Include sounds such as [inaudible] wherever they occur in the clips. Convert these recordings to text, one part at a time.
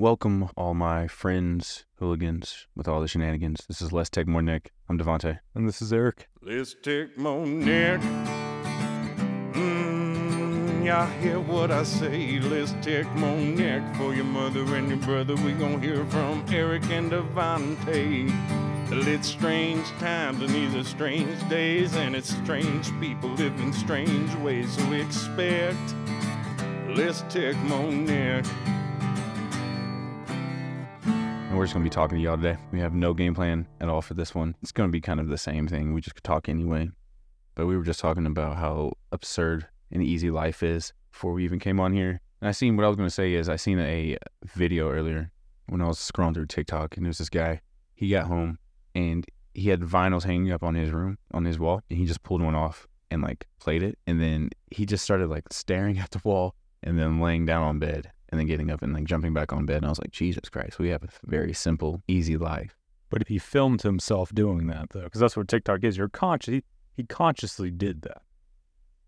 Welcome, all my friends, hooligans, with all the shenanigans. This is Less Tech More Neck. I'm DeVanté. And this is Eric. Let's take Monique. Mm, y'all hear what I say? Let's take Monique for your mother and your brother. We gon' hear from Eric and DeVanté. It's strange times and these are strange days, and it's strange people living strange ways. So expect. Let's take Monique. And we're just going to be talking to y'all today. We have no game plan at all for this one. It's going to be kind of the same thing. We just could talk anyway. But we were just talking about how absurd and easy life is before we even came on here. And I seen what I was going to say is I seen a video earlier when I was scrolling through TikTok, and there was this guy. He got home and he had vinyls hanging up on his room, on his wall, and he just pulled one off and like played it. And then he just started like staring [laughs] at the wall and then laying down on bed and then getting up and like jumping back on bed. And I was like, Jesus Christ, we have a very simple, easy life. But if he filmed himself doing that, though, because that's what TikTok is, you're conscious. He, he consciously did that.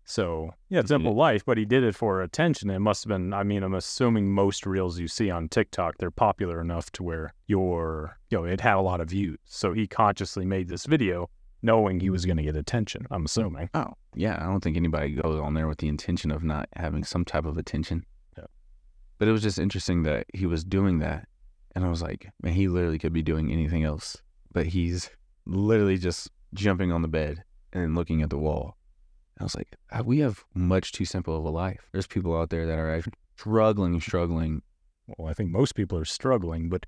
So, yeah, He simple life, but he did it for attention. It must have been, I mean, I'm assuming most reels you see on TikTok, they're popular enough to where your, you know, it had a lot of views. So he consciously made this video knowing he was going to get attention, I'm assuming. Oh, yeah. I don't think anybody goes on there with the intention of not having some type of attention. But it was just interesting that he was doing that. And I was like, man, he literally could be doing anything else. But he's literally just jumping on the bed and looking at the wall. I was like, "Ah, we have much too simple of a life. There's people out there that are struggling, struggling. Well, I think most people are struggling, but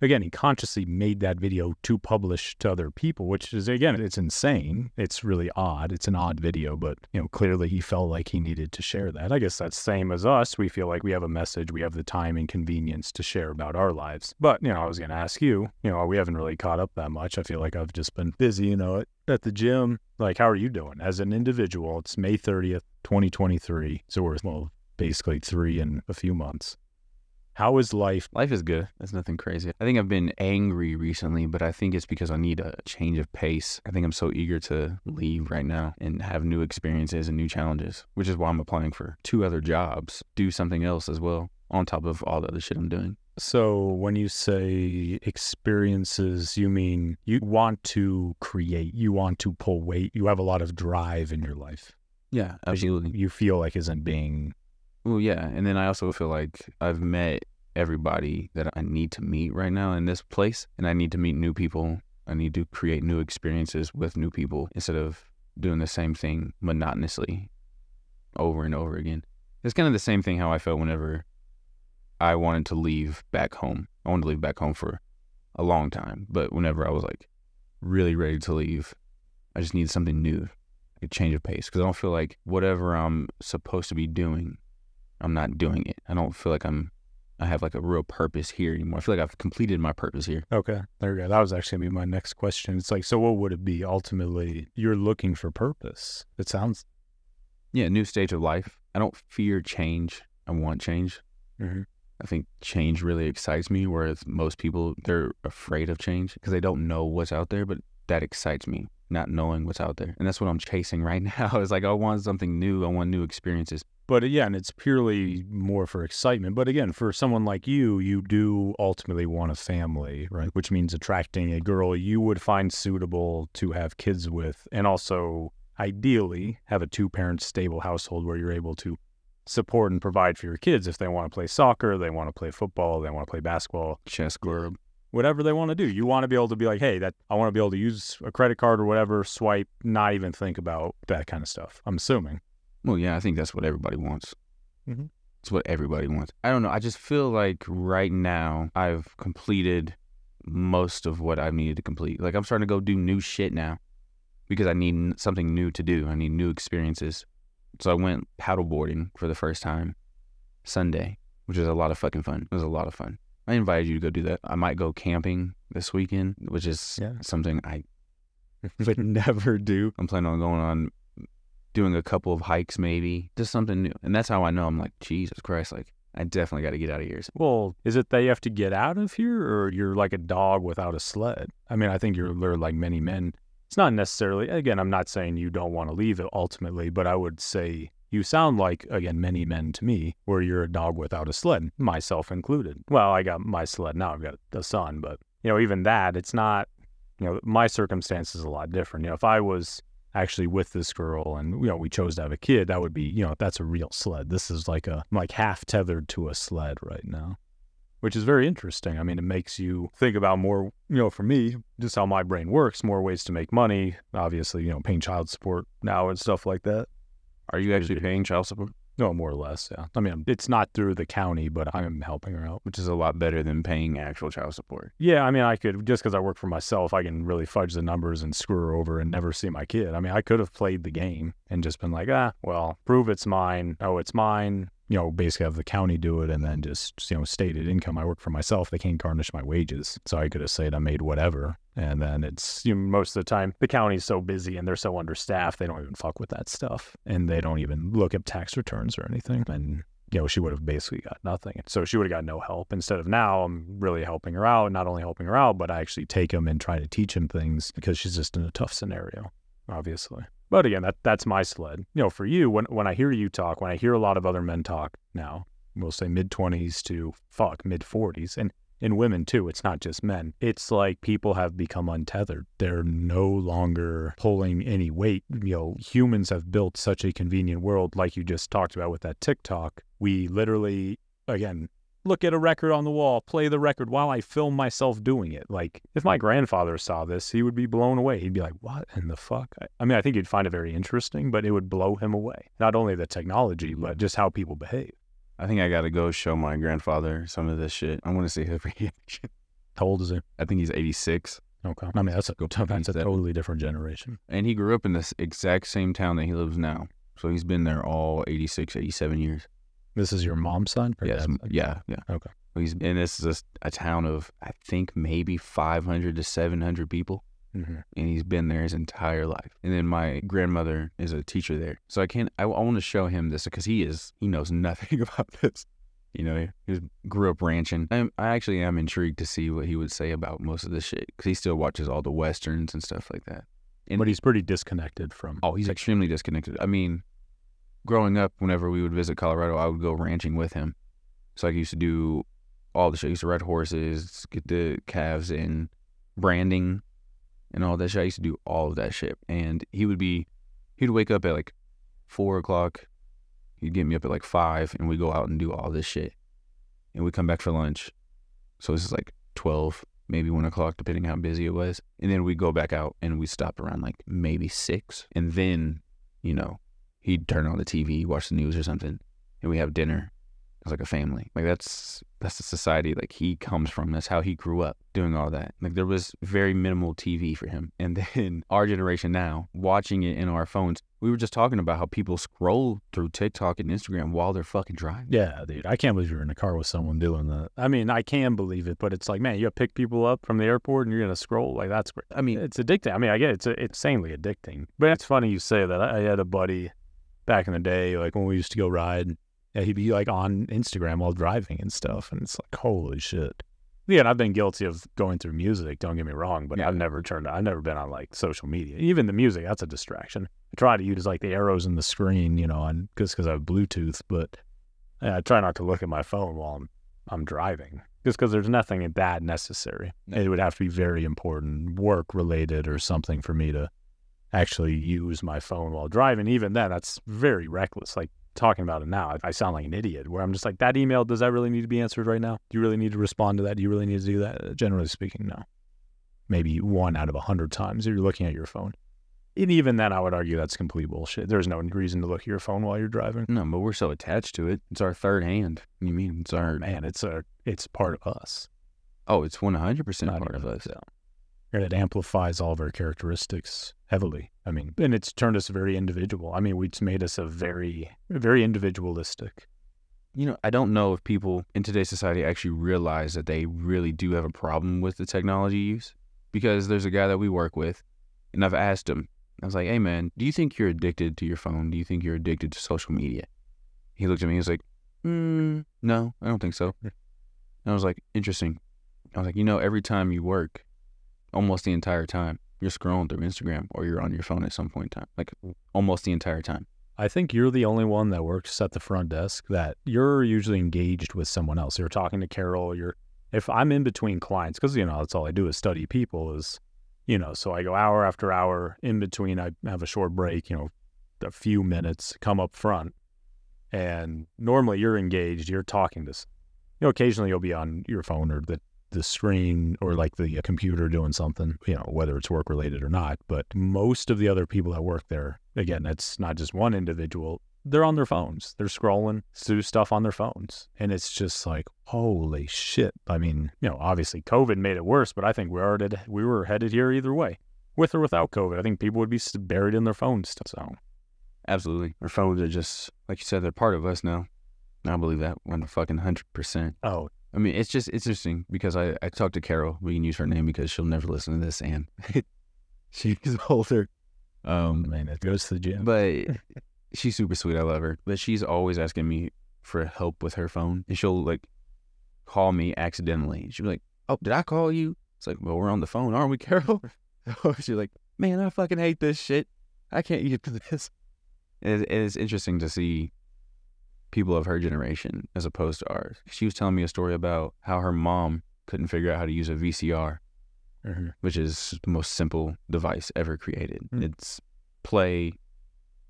again, he consciously made that video to publish to other people, which is again, it's insane. It's really odd. It's an odd video, but you know, clearly he felt like he needed to share that. I guess that's same as us. We feel like we have a message, we have the time and convenience to share about our lives. But you know, I was going to ask you. You know, we haven't really caught up that much. I feel like I've just been busy. You know, at, the gym. Like, how are you doing as an individual? It's May thirtieth, twenty twenty three. So we're well, basically three in a few months. How is life Life is good. That's nothing crazy. I think I've been angry recently, but I think it's because I need a change of pace. I think I'm so eager to leave right now and have new experiences and new challenges, which is why I'm applying for two other jobs, do something else as well, on top of all the other shit I'm doing. So when you say experiences, you mean you want to create, you want to pull weight, you have a lot of drive in your life. Yeah, absolutely. You feel like isn't being Well, yeah. And then I also feel like I've met everybody that I need to meet right now in this place, and I need to meet new people. I need to create new experiences with new people instead of doing the same thing monotonously over and over again. It's kind of the same thing how I felt whenever I wanted to leave back home. I wanted to leave back home for a long time, but whenever I was like really ready to leave, I just needed something new, a change of pace, because I don't feel like whatever I'm supposed to be doing I'm not doing it. I don't feel like I'm I have like a real purpose here anymore. I feel like I've completed my purpose here. okay. There we go. That was actually gonna be my next question. It's like, so what would it be ultimately? You're looking for purpose. It sounds Yeah, new stage of life. I don't fear change. I want change. Mhm. I think change really excites me, whereas most people they're afraid of change because they don't know what's out there. But that excites me, not knowing what's out there, and that's what I'm chasing right [laughs] now. It's like I want something new. I want new experiences. But yeah, and it's purely mm-hmm. more for excitement. But again, for someone like you, you do ultimately want a family, right? Which means attracting a girl you would find suitable to have kids with, and also ideally have a two parent stable household where you're able to support and provide for your kids if they want to play soccer, they want to play football, they want to play basketball, Chess club. Whatever they want to do. You want to be able to be like, hey, that I want to be able to use a credit card or whatever, swipe, not even think about that kind of stuff. I'm assuming. Well, yeah, I think that's what everybody wants. Mhm. It's what everybody wants. I don't know. I just feel like right now I've completed most of what I needed to complete. Like I'm starting to go do new shit now because I need something new to do. I need new experiences. So I went paddleboarding for the first time Sunday, which is a lot of fucking fun. It was a lot of fun. I invited you to go do that. I might go camping this weekend, which is Yeah. something I [laughs] Would never do. I'm planning on going on doing a couple of hikes maybe, just something new. And that's how I know I'm like, Jesus Christ, like I definitely got to get out of here. Well, is it that you have to get out of here or you're like a dog without a sled? I mean, I think you're, you're like many men. It's not necessarily, again, I'm not saying you don't want to leave it ultimately, but I would say You sound like, again, many men to me, where you're a dog without a sled, myself included. Well, I got my sled now, I've got a son, but, you know, even that, it's not, you know, my circumstance is a lot different. You know, if I was actually with this girl and, you know, we chose to have a kid, that would be, you know, that's a real sled. This is like a, I'm like half tethered to a sled right now which is very interesting. I mean, it makes you think about more, you know, for me, just how my brain works, more ways to make money. Obviously, you know, paying child support now and stuff like that. Are you actually paying child support? No, more or less, yeah. I mean, it's not through the county, but I'm helping her out. Which is a lot better than paying actual child support. Yeah, I mean, I could, just because I work for myself, I can really fudge the numbers and screw her over and never see my kid. I mean, I could have played the game and just been like, ah, well, prove it's mine. Oh, it's mine you know, basically have the county do it and then just, you know, stated income. I work for myself. They can't garnish my wages. So I could have said I made whatever. And then it's, you know, most of the time, the county's so busy and they're so understaffed, they don't even fuck with that stuff. And they don't even look at tax returns or anything. And, you know, she would have basically got nothing. So she would have got no help. Instead of now, I'm really helping her out. Not only helping her out, but I actually take him and try to teach him things because she's just in a tough scenario, obviously. But again, that that's my sled. You know, for you, when when I hear you talk, when I hear a lot of other men talk now, we'll say mid twenties to fuck mid forties, and in women too. It's not just men. It's like people have become untethered. They're no longer pulling any weight. You know, humans have built such a convenient world, like you just talked about with that TikTok. We literally, again, look at a record on the wall, play the record while I film myself doing it. Like, if my grandfather saw this, he would be blown away. He'd be like, what in the fuck? I mean, I think he'd find it very interesting, but it would blow him away. Not only the technology, mm-hmm. but just how people behave. I think I got to go show my grandfather some of this shit. I want to see his [laughs] reaction. How old is he? I think he's 86. Okay. I mean, that's a, that's a totally different generation. And he grew up in this exact same town that he lives now. So he's been there all 86, 87 years. This is your mom's son? Yes. Yeah. Yeah. Okay. He's and this is a, a, town of I think maybe 500 to 700 people, mm-hmm. and he's been there his entire life. And then my grandmother is a teacher there, so I can't. I, I want to show him this because he is he knows [laughs] nothing about this. You know, he, he grew up ranching. I'm, I actually am intrigued to see what he would say about most of this shit because he still watches all the westerns and stuff like that. And, but he's pretty disconnected from. Oh, he's extremely disconnected. I mean, growing up, whenever we would visit Colorado, I would go ranching with him. So I used to do all the shit. I used to ride horses, get the calves in, branding, and all that shit. I used to do all of that shit. And he would be, he'd wake up at like four o'clock. He'd get me up at like five, and we'd go out and do all this shit. And we'd come back for lunch. So this is like 12, maybe one o'clock, depending how busy it was. And then we'd go back out and we'd stop around like maybe six. And then, you know, he'd turn on the TV, watch the news or something, and we have dinner as like a family. Like that's that's the society like he comes from. That's how he grew up doing all that. Like there was very minimal TV for him. And [laughs] then our generation now, watching it in our phones, we were just talking about how people scroll through TikTok and Instagram while they're fucking driving. Yeah, dude. I can't believe you're in a car with someone doing that. I mean, I can believe it, but it's like, man, you gotta pick people up from the airport and you're gonna scroll. Like that's great. I mean, it's addicting. I mean, I get it. it's it's insanely addicting. But it's funny you say that. I had a buddy back in the day, like when we used to go ride, yeah, he'd be like on Instagram while driving and stuff. And it's like, holy shit. Yeah, and I've been guilty of going through music, don't get me wrong, but yeah. I've never turned I've never been on like social media. Even the music, that's a distraction. I try to use like the arrows in the screen, you know, and just because I have Bluetooth, but yeah, I try not to look at my phone while I'm I'm driving. Just because there's nothing that necessary. No. It would have to be very important, work related or something for me to actually use my phone while driving. Even then, that's very reckless. Like talking about it now, I sound like an idiot where I'm just like, that email, does that really need to be answered right now? Do you really need to respond to that? Do you really need to do that? Uh, generally speaking, no. Maybe one out of a hundred times if you're looking at your phone. And even then, I would argue that's complete bullshit. There's no reason to look at your phone while you're driving. No, but we're so attached to it. It's our third hand. You mean it's our man? It's a it's part of us. Oh, it's one hundred percent part of us. Yeah and it amplifies all of our characteristics heavily. I mean, and it's turned us very individual. I mean, it's made us a very, very individualistic. You know, I don't know if people in today's society actually realize that they really do have a problem with the technology use. Because there's a guy that we work with, and I've asked him, I was like, hey man, do you think you're addicted to your phone? Do you think you're addicted to social media? He looked at me, he was like, mm, no, I don't think so. [laughs] And I was like, interesting. I was like, you know, every time you work, almost the entire time. You're scrolling through Instagram or you're on your phone at some point in time, like mm. almost the entire time. I think you're the only one that works at the front desk that you're usually engaged with someone else. You're talking to Carol. You're if I'm in between clients because you know that's all I do is study people. Is you know so I go hour after hour in between. I have a short break. You know, a few minutes. Come up front, and normally you're engaged. You're talking to. You know, occasionally you'll be on your phone or the the screen or like the uh, computer doing something, you know, whether it's work related or not. But most of the other people that work there, again, it's not just one individual, they're on their phones. They're scrolling through stuff on their phones. And it's just like, holy shit. I mean, you know, obviously COVID made it worse, but I think we already we were headed here either way. With or without COVID, I think people would be buried in their phones. So, absolutely, our phones are just like you said, they're part of us now. I believe that one fucking hundred percent. Oh, I mean, it's just it's interesting because I I talked to Carol. We can use her name because she'll never listen to this, and [laughs] she's older. Um, man, it goes to the gym, but [laughs] she's super sweet. I love her, but she's always asking me for help with her phone, and she'll like call me accidentally. She'll be like, "Oh, did I call you?" It's like, "Well, we're on the phone, aren't we, Carol?" [laughs] she's like, "Man, I fucking hate this shit. I can't use this." And it's interesting to see people of her generation as opposed to ours. She was telling me a story about how her mom couldn't figure out how to use a VCR, mm-hmm. which is the most simple device ever created. Mm-hmm. It's play,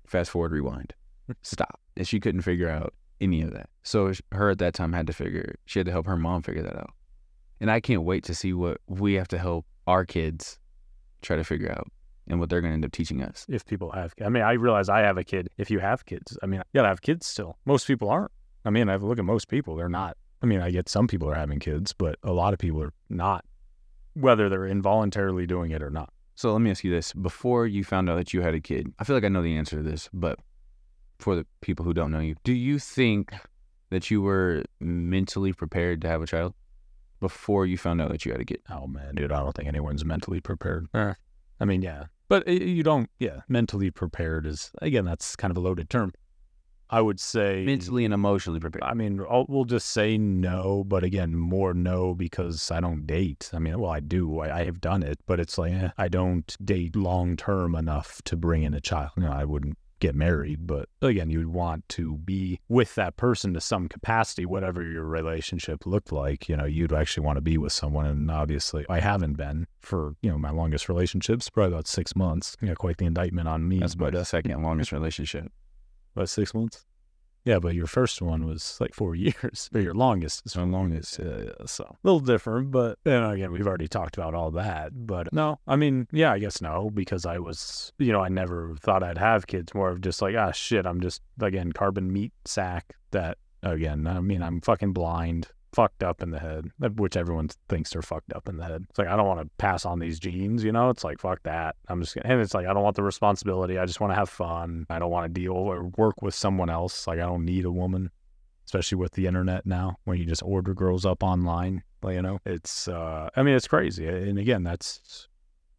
fast forward, rewind, stop. And she couldn't figure out any of that. So her at that time had to figure, she had to help her mom figure that out. And I can't wait to see what we have to help our kids try to figure out and what they're going to end up teaching us. If people have, I mean, I realize I have a kid. If you have kids, I mean, you gotta have kids still. Most people aren't. I mean, I look at most people; they're not. I mean, I get some people are having kids, but a lot of people are not, whether they're involuntarily doing it or not. So let me ask you this: Before you found out that you had a kid, I feel like I know the answer to this, but for the people who don't know you, do you think that you were mentally prepared to have a child before you found out that you had a kid? Oh man, dude, I don't think anyone's mentally prepared. Eh. I mean, yeah, but you don't, yeah, mentally prepared is, again, that's kind of a loaded term. I would say mentally and emotionally prepared. I mean, I'll, we'll just say no, but again, more no because I don't date. I mean, well, I do. I, I have done it, but it's like eh, I don't date long term enough to bring in a child. You know, I wouldn't get married, but again, you'd want to be with that person to some capacity, whatever your relationship looked like. You know, you'd actually want to be with someone. And obviously, I haven't been for, you know, my longest relationships, probably about six months. You know, quite the indictment on me. That's about the second longest relationship. About six months? Yeah, but your first one was like four [laughs] years, or your longest is my longest. Yeah, so a little different, but you know, again, we've already talked about all that. But no, I mean, yeah, I guess no, because I was, you know, I never thought I'd have kids. More of just like, ah, shit, I'm just again carbon meat sack. That again, I mean, I'm fucking blind fucked up in the head, which everyone thinks they're fucked up in the head. It's like I don't want to pass on these genes, you know. It's like fuck that. I'm just and it's like I don't want the responsibility. I just want to have fun. I don't want to deal or work with someone else. Like I don't need a woman, especially with the internet now, when you just order girls up online. You know, it's uh, I mean, it's crazy. And again, that's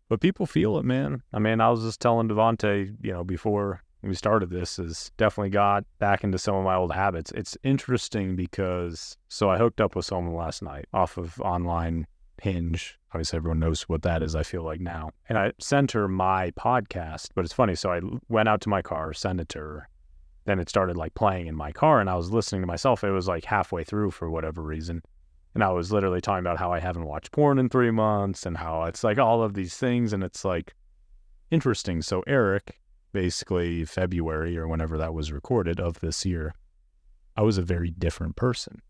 but people feel it, man. I mean, I was just telling DeVanté, you know, before we started this is definitely got back into some of my old habits. It's interesting because so I hooked up with someone last night off of online Hinge. Obviously, everyone knows what that is, I feel like now. And I sent her my podcast, but it's funny. So I went out to my car, sent it to her. Then it started like playing in my car, and I was listening to myself. It was like halfway through for whatever reason. And I was literally talking about how I haven't watched porn in three months and how it's like all of these things. And it's like interesting. So, Eric, basically February or whenever that was recorded of this year, I was a very different person.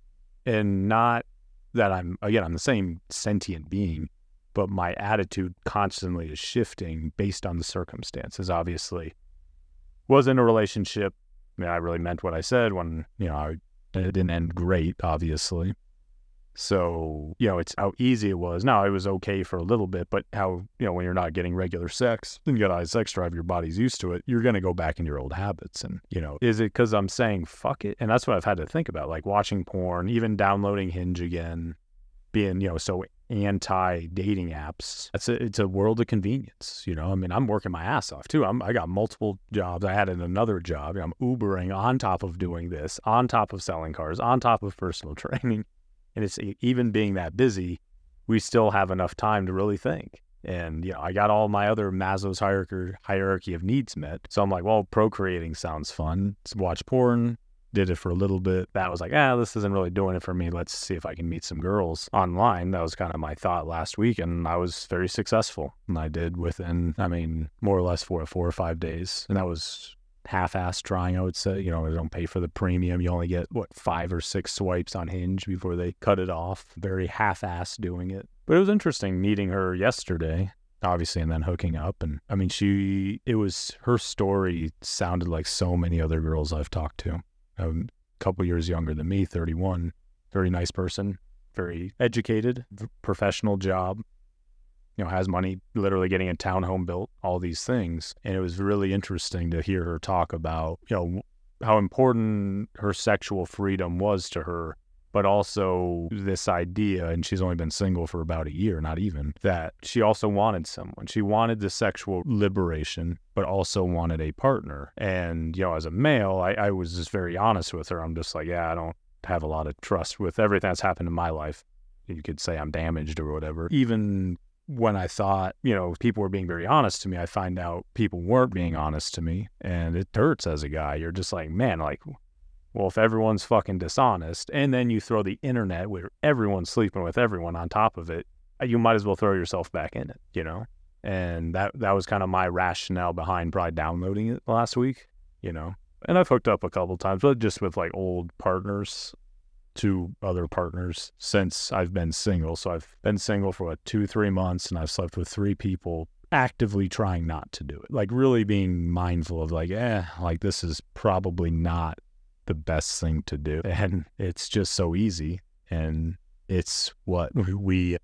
And not that I'm, again, I'm the same sentient being, but my attitude constantly is shifting based on the circumstances. Obviously, was in a relationship. I mean, I really meant what I said when, you know, I, it didn't end great, obviously. So, you know, it's how easy it was. Now, it was okay for a little bit, but how, you know, when you're not getting regular sex and you got high sex drive, your body's used to it, you're going to go back into your old habits. And, you know, is it because I'm saying fuck it? And that's what I've had to think about, like watching porn, even downloading Hinge again, being, you know, so anti dating apps. It's a, it's a world of convenience. You know, I mean, I'm working my ass off too. I'm, I got multiple jobs. I had another job. I'm Ubering on top of doing this, on top of selling cars, on top of personal [laughs] training. And it's even being that busy, we still have enough time to really think. And, you know, I got all my other Maslow's hierarchy, hierarchy of needs met. So I'm like, well, procreating sounds fun. Let's watch porn, did it for a little bit. That was like, ah, this isn't really doing it for me. Let's see if I can meet some girls online. That was kind of my thought last week, and I was very successful. And I did within, I mean, more or less four, four or five days, and that was half-ass trying. I would say, you know, they don't pay for the premium. You only get what five or six swipes on Hinge before they cut it off. Very half-ass doing it. But it was interesting meeting her yesterday obviously and then hooking up and i mean she it was her story sounded like so many other girls i've talked to a couple years younger than me, 31. Very nice person, very educated, professional job. Know, has money, literally getting a townhome built, all these things. And it was really interesting to hear her talk about, you know, how important her sexual freedom was to her but also this idea, and she's only been single for about a year, not even, that she also wanted someone. She wanted the sexual liberation, but also wanted a partner. And, you know, as a male, I, I was just very honest with her. I'm just like, yeah, I don't have a lot of trust with everything that's happened in my life. You could say I'm damaged or whatever. Even when I thought, you know, people were being very honest to me, I find out people weren't being honest to me. And it hurts as a guy. You're just like, man, like, well, if everyone's fucking dishonest, and then you throw the internet where everyone's sleeping with everyone on top of it, uh, you might as well throw yourself back in it, you know? And that that was kind of my rationale behind probably downloading it last week, you know. And I've hooked up a couple times, but just with like old partners, two other partners since I've been single. So I've been single for what two, three months, and I've slept with three people actively trying not to do it. Like really being mindful of like, eh, like this is probably not the best thing to do. [laughs] And it's just so easy. And it's what we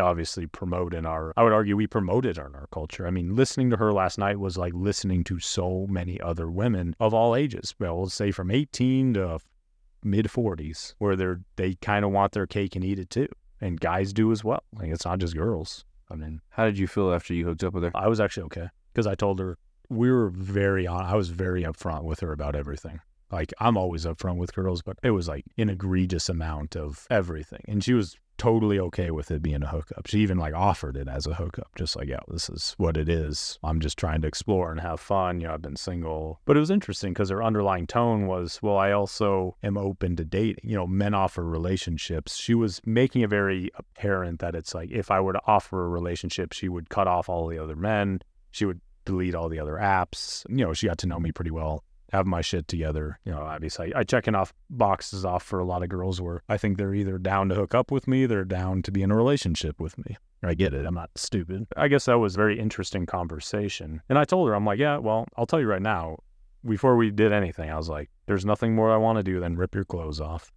obviously promote in our, I would argue we promote it in our culture. I mean, listening to her last night was like listening to so many other women of all ages. Well, let's say from 18 to mid 40s, where they're, they kind of want their cake and eat it too. And guys do as well. Like it's not just girls. I mean, how did you feel after you hooked up with her? I was actually okay because I told her we were very on. I was very upfront with her about everything. Like I'm always upfront with girls, but it was like an egregious amount of everything. And she was totally okay with it being a hookup. She even like offered it as a hookup, just like, yeah, this is what it is. I'm just trying to explore and have fun. You know, I've been single. But it was interesting because her underlying tone was, well, I also am open to dating. You know, men offer relationships. She was making it very apparent that it's like if I were to offer a relationship, she would cut off all the other men. She would delete all the other apps. You know, she got to know me pretty well have my shit together. You know, obviously I, I checking off boxes off for a lot of girls where I think they're either down to hook up with me, they're down to be in a relationship with me. I get it. I'm not stupid. I guess that was a very interesting conversation. And I told her, I'm like, yeah, well, I'll tell you right now, before we did anything, I was like, there's nothing more I want to do than rip your clothes off.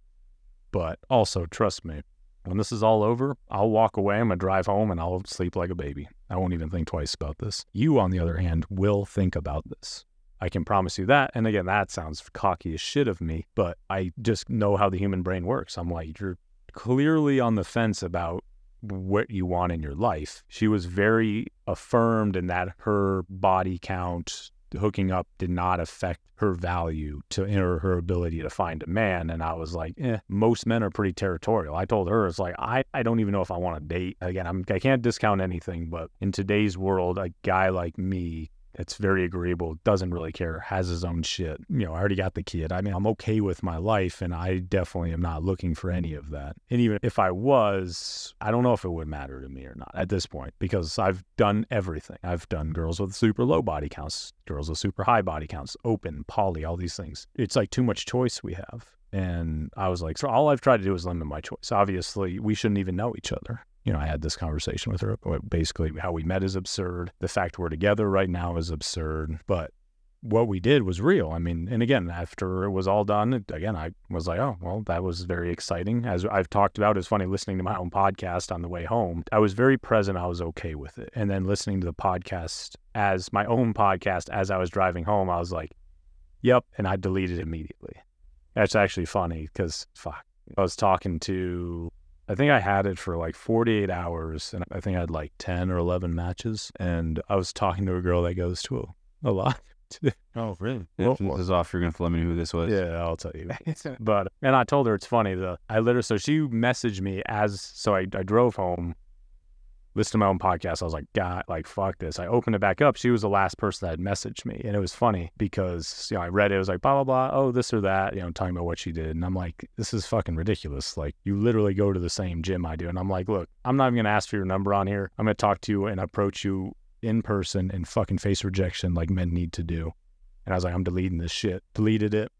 But also, trust me, when this is all over, I'll walk away. I'm going to drive home and I'll sleep like a baby. I won't even think twice about this. You, on the other hand, will think about this. I can promise you that. And again, that sounds cocky as shit of me, but I just know how the human brain works. I'm like, you're clearly on the fence about what you want in your life. She was very affirmed in that her body count hooking up did not affect her value to her, her ability to find a man. And I was like, eh, most men are pretty territorial. I told her, it's like, I, I don't even know if I want to date. Again, I'm, I can't discount anything, but in today's world, a guy like me it's very agreeable, doesn't really care, has his own shit. You know, I already got the kid. I mean, I'm okay with my life, and I definitely am not looking for any of that. And even if I was, I don't know if it would matter to me or not at this point because I've done everything. I've done girls with super low body counts, girls with super high body counts, open, poly, all these things. It's like too much choice we have. And I was like, so all I've tried to do is limit my choice. Obviously, we shouldn't even know each other you know, I had this conversation with her. Uh, basically, how we met is absurd. The fact we're together right now is absurd. But what we did was real. I mean, and again, after it was all done, again, I was like, oh, well, that was very exciting. As I've talked about, it's funny listening to my own podcast on the way home. I was very present. I was okay with it. And then listening to the podcast as my own podcast as I was driving home, I was like, yep. And I deleted immediately. That's actually funny because, fuck, I was talking to I think I had it for like 48 hours and I think I had like 10 or 11 matches. And I was talking to a girl that goes to a, a lot. [laughs] oh, really? Well, if this is off, you're going to let me know who this was? Yeah, I'll tell you. [laughs] but, and I told her it's funny. The, I literally, so she messaged me as, so I, I drove home listened to my own podcast. I was like, God, like, fuck this. I opened it back up. She was the last person that had messaged me. And it was funny because, you know, I read it. It was like, blah, blah, blah. Oh, this or that, you know, talking about what she did. And I'm like, this is fucking ridiculous. Like, you literally go to the same gym I do. And I'm like, look, I'm not even going to ask for your number on here. I'm going to talk to you and approach you in person and fucking face rejection like men need to do. And I was like, I'm deleting this shit. Deleted it.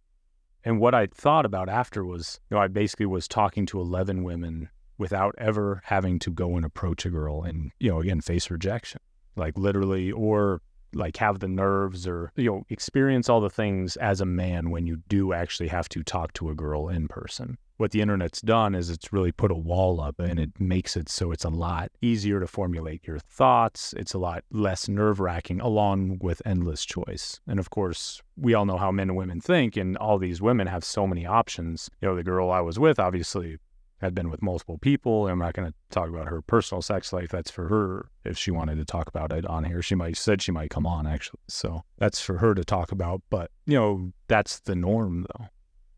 And what I thought about after was, you know, I basically was talking to 11 women without ever having to go and approach a girl and, you know, again, face rejection, like literally, or like have the nerves or, you know, experience all the things as a man when you do actually have to talk to a girl in person what the internet's done is it's really put a wall up and it makes it so it's a lot easier to formulate your thoughts. It's a lot less nerve wracking, along with endless choice. And of course, we all know how men and women think, and all these women have so many options. You know, the girl I was with obviously had been with multiple people. I'm not going to talk about her personal sex life. That's for her. If she wanted to talk about it on here, she might said she might come on actually. So that's for her to talk about. But you know, that's the norm though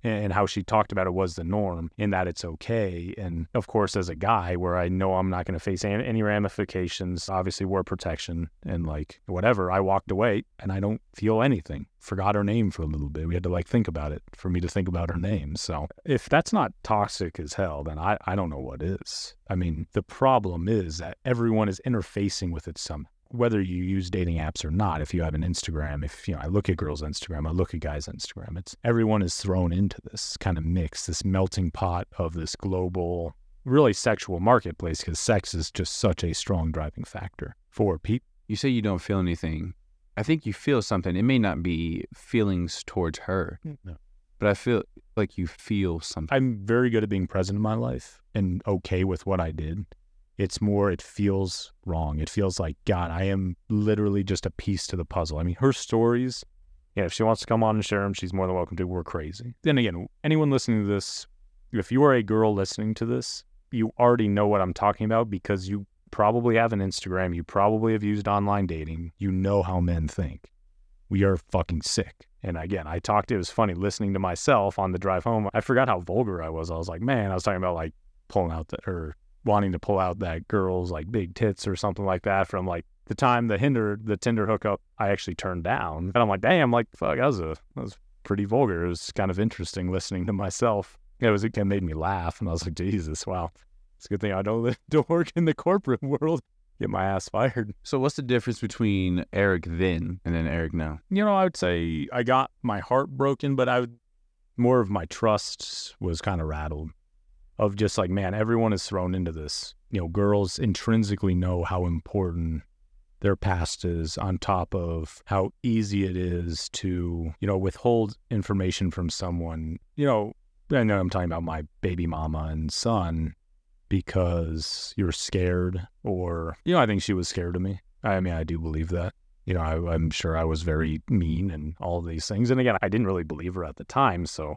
and how she talked about it was the norm in that it's okay. And of course, as a guy, where I know I'm not going to face any ramifications, obviously wore protection and like whatever, I walked away and I don't feel anything. Forgot her name for a little bit. We had to like think about it for me to think about her name. So if that's not toxic as hell, then I, I don't know what is. I mean, the problem is that everyone is interfacing with it somehow whether you use dating apps or not, if you have an Instagram, if you know, I look at girls' Instagram, I look at guys' Instagram, it's everyone is thrown into this kind of mix, this melting pot of this global, really sexual marketplace because sex is just such a strong driving factor for people. You say you don't feel anything. I think you feel something. It may not be feelings towards her, mm, no. but I feel like you feel something. I'm very good at being present in my life and okay with what I did. It's more, it feels wrong. It feels like, God, I am literally just a piece to the puzzle. I mean, her stories, yeah, if she wants to come on and share them, she's more than welcome to. We're crazy. Then again, anyone listening to this, if you are a girl listening to this, you already know what I'm talking about because you probably have an Instagram. You probably have used online dating. You know how men think. We are fucking sick. And again, I talked, it was funny listening to myself on the drive home. I forgot how vulgar I was. I was like, man, I was talking about like pulling out the, or wanting to pull out that girl's like big tits or something like that from like the time the hinder the Tinder hookup I actually turned down. And I'm like, damn, like fuck, that was a that was pretty vulgar. It was kind of interesting listening to myself. It was it kind of made me laugh, and I was like, Jesus, wow, it's a good thing I don't [laughs] don't work in the corporate world. Get my ass fired. So, what's the difference between Eric then and then Eric now? You know, I would say I got my heart broken, but I would more of my trust was kind of rattled of just like, man, everyone is thrown into this. You know, girls intrinsically know how important their past is on top of how easy it is to, you know, withhold information from someone. You know, I know I'm talking about my baby mama and son because you're scared or, you know, I think she was scared of me. I mean, I do believe that. You know, I, I'm sure I was very mean and all these things. And again, I didn't really believe her at the time. So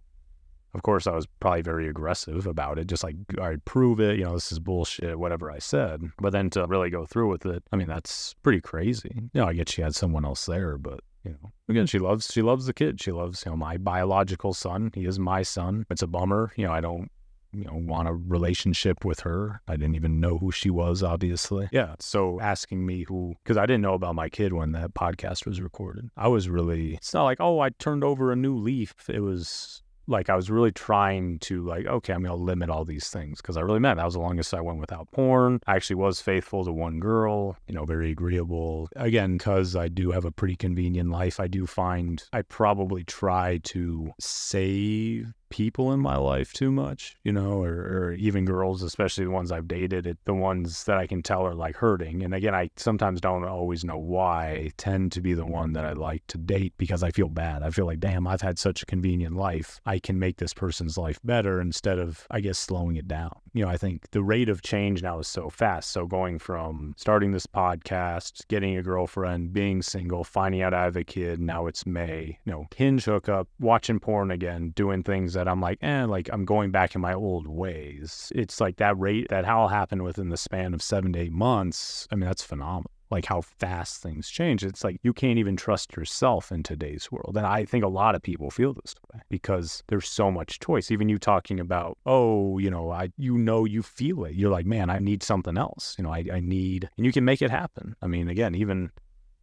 of course, I was probably very aggressive about it, just like, I prove it, you know, this is bullshit, whatever I said. But then to really go through with it, I mean, that's pretty crazy. You know, I get she had someone else there, but you know, again, she loves she loves the kid. She loves, you know, my biological son. He is my son. It's a bummer. You know, I don't you know, want a relationship with her. I didn't even know who she was, obviously. Yeah. So asking me who, because I didn't know about my kid when that podcast was recorded. I was really, it's not like, oh, I turned over a new leaf. It was, like I was really trying to like, okay, I'm gonna limit all these things because I really meant that was the longest I went without porn. I actually was faithful to one girl, you know, very agreeable. Again, because I do have a pretty convenient life, I do find I probably try to save people in my life too much, you know, or, or, even girls, especially the ones I've dated, it, the ones that I can tell are like hurting. And again, I sometimes don't always know why I tend to be the one that I like to date because I feel bad. I feel like, damn, I've had such a convenient life. I can make this person's life better instead of, I guess, slowing it down. You know, I think the rate of change now is so fast. So going from starting this podcast, getting a girlfriend, being single, finding out I have a kid, now it's May, you know, hinge hookup, watching porn again, doing things that that I'm like, eh, like I'm going back in my old ways. It's like that rate that all happened within the span of seven to eight months. I mean, that's phenomenal. like how fast things change. It's like you can't even trust yourself in today's world. And I think a lot of people feel this way because there's so much choice. Even you talking about, oh, you know, I you know you feel it. You're like, man, I need something else. You know, I, I need and you can make it happen. I mean, again, even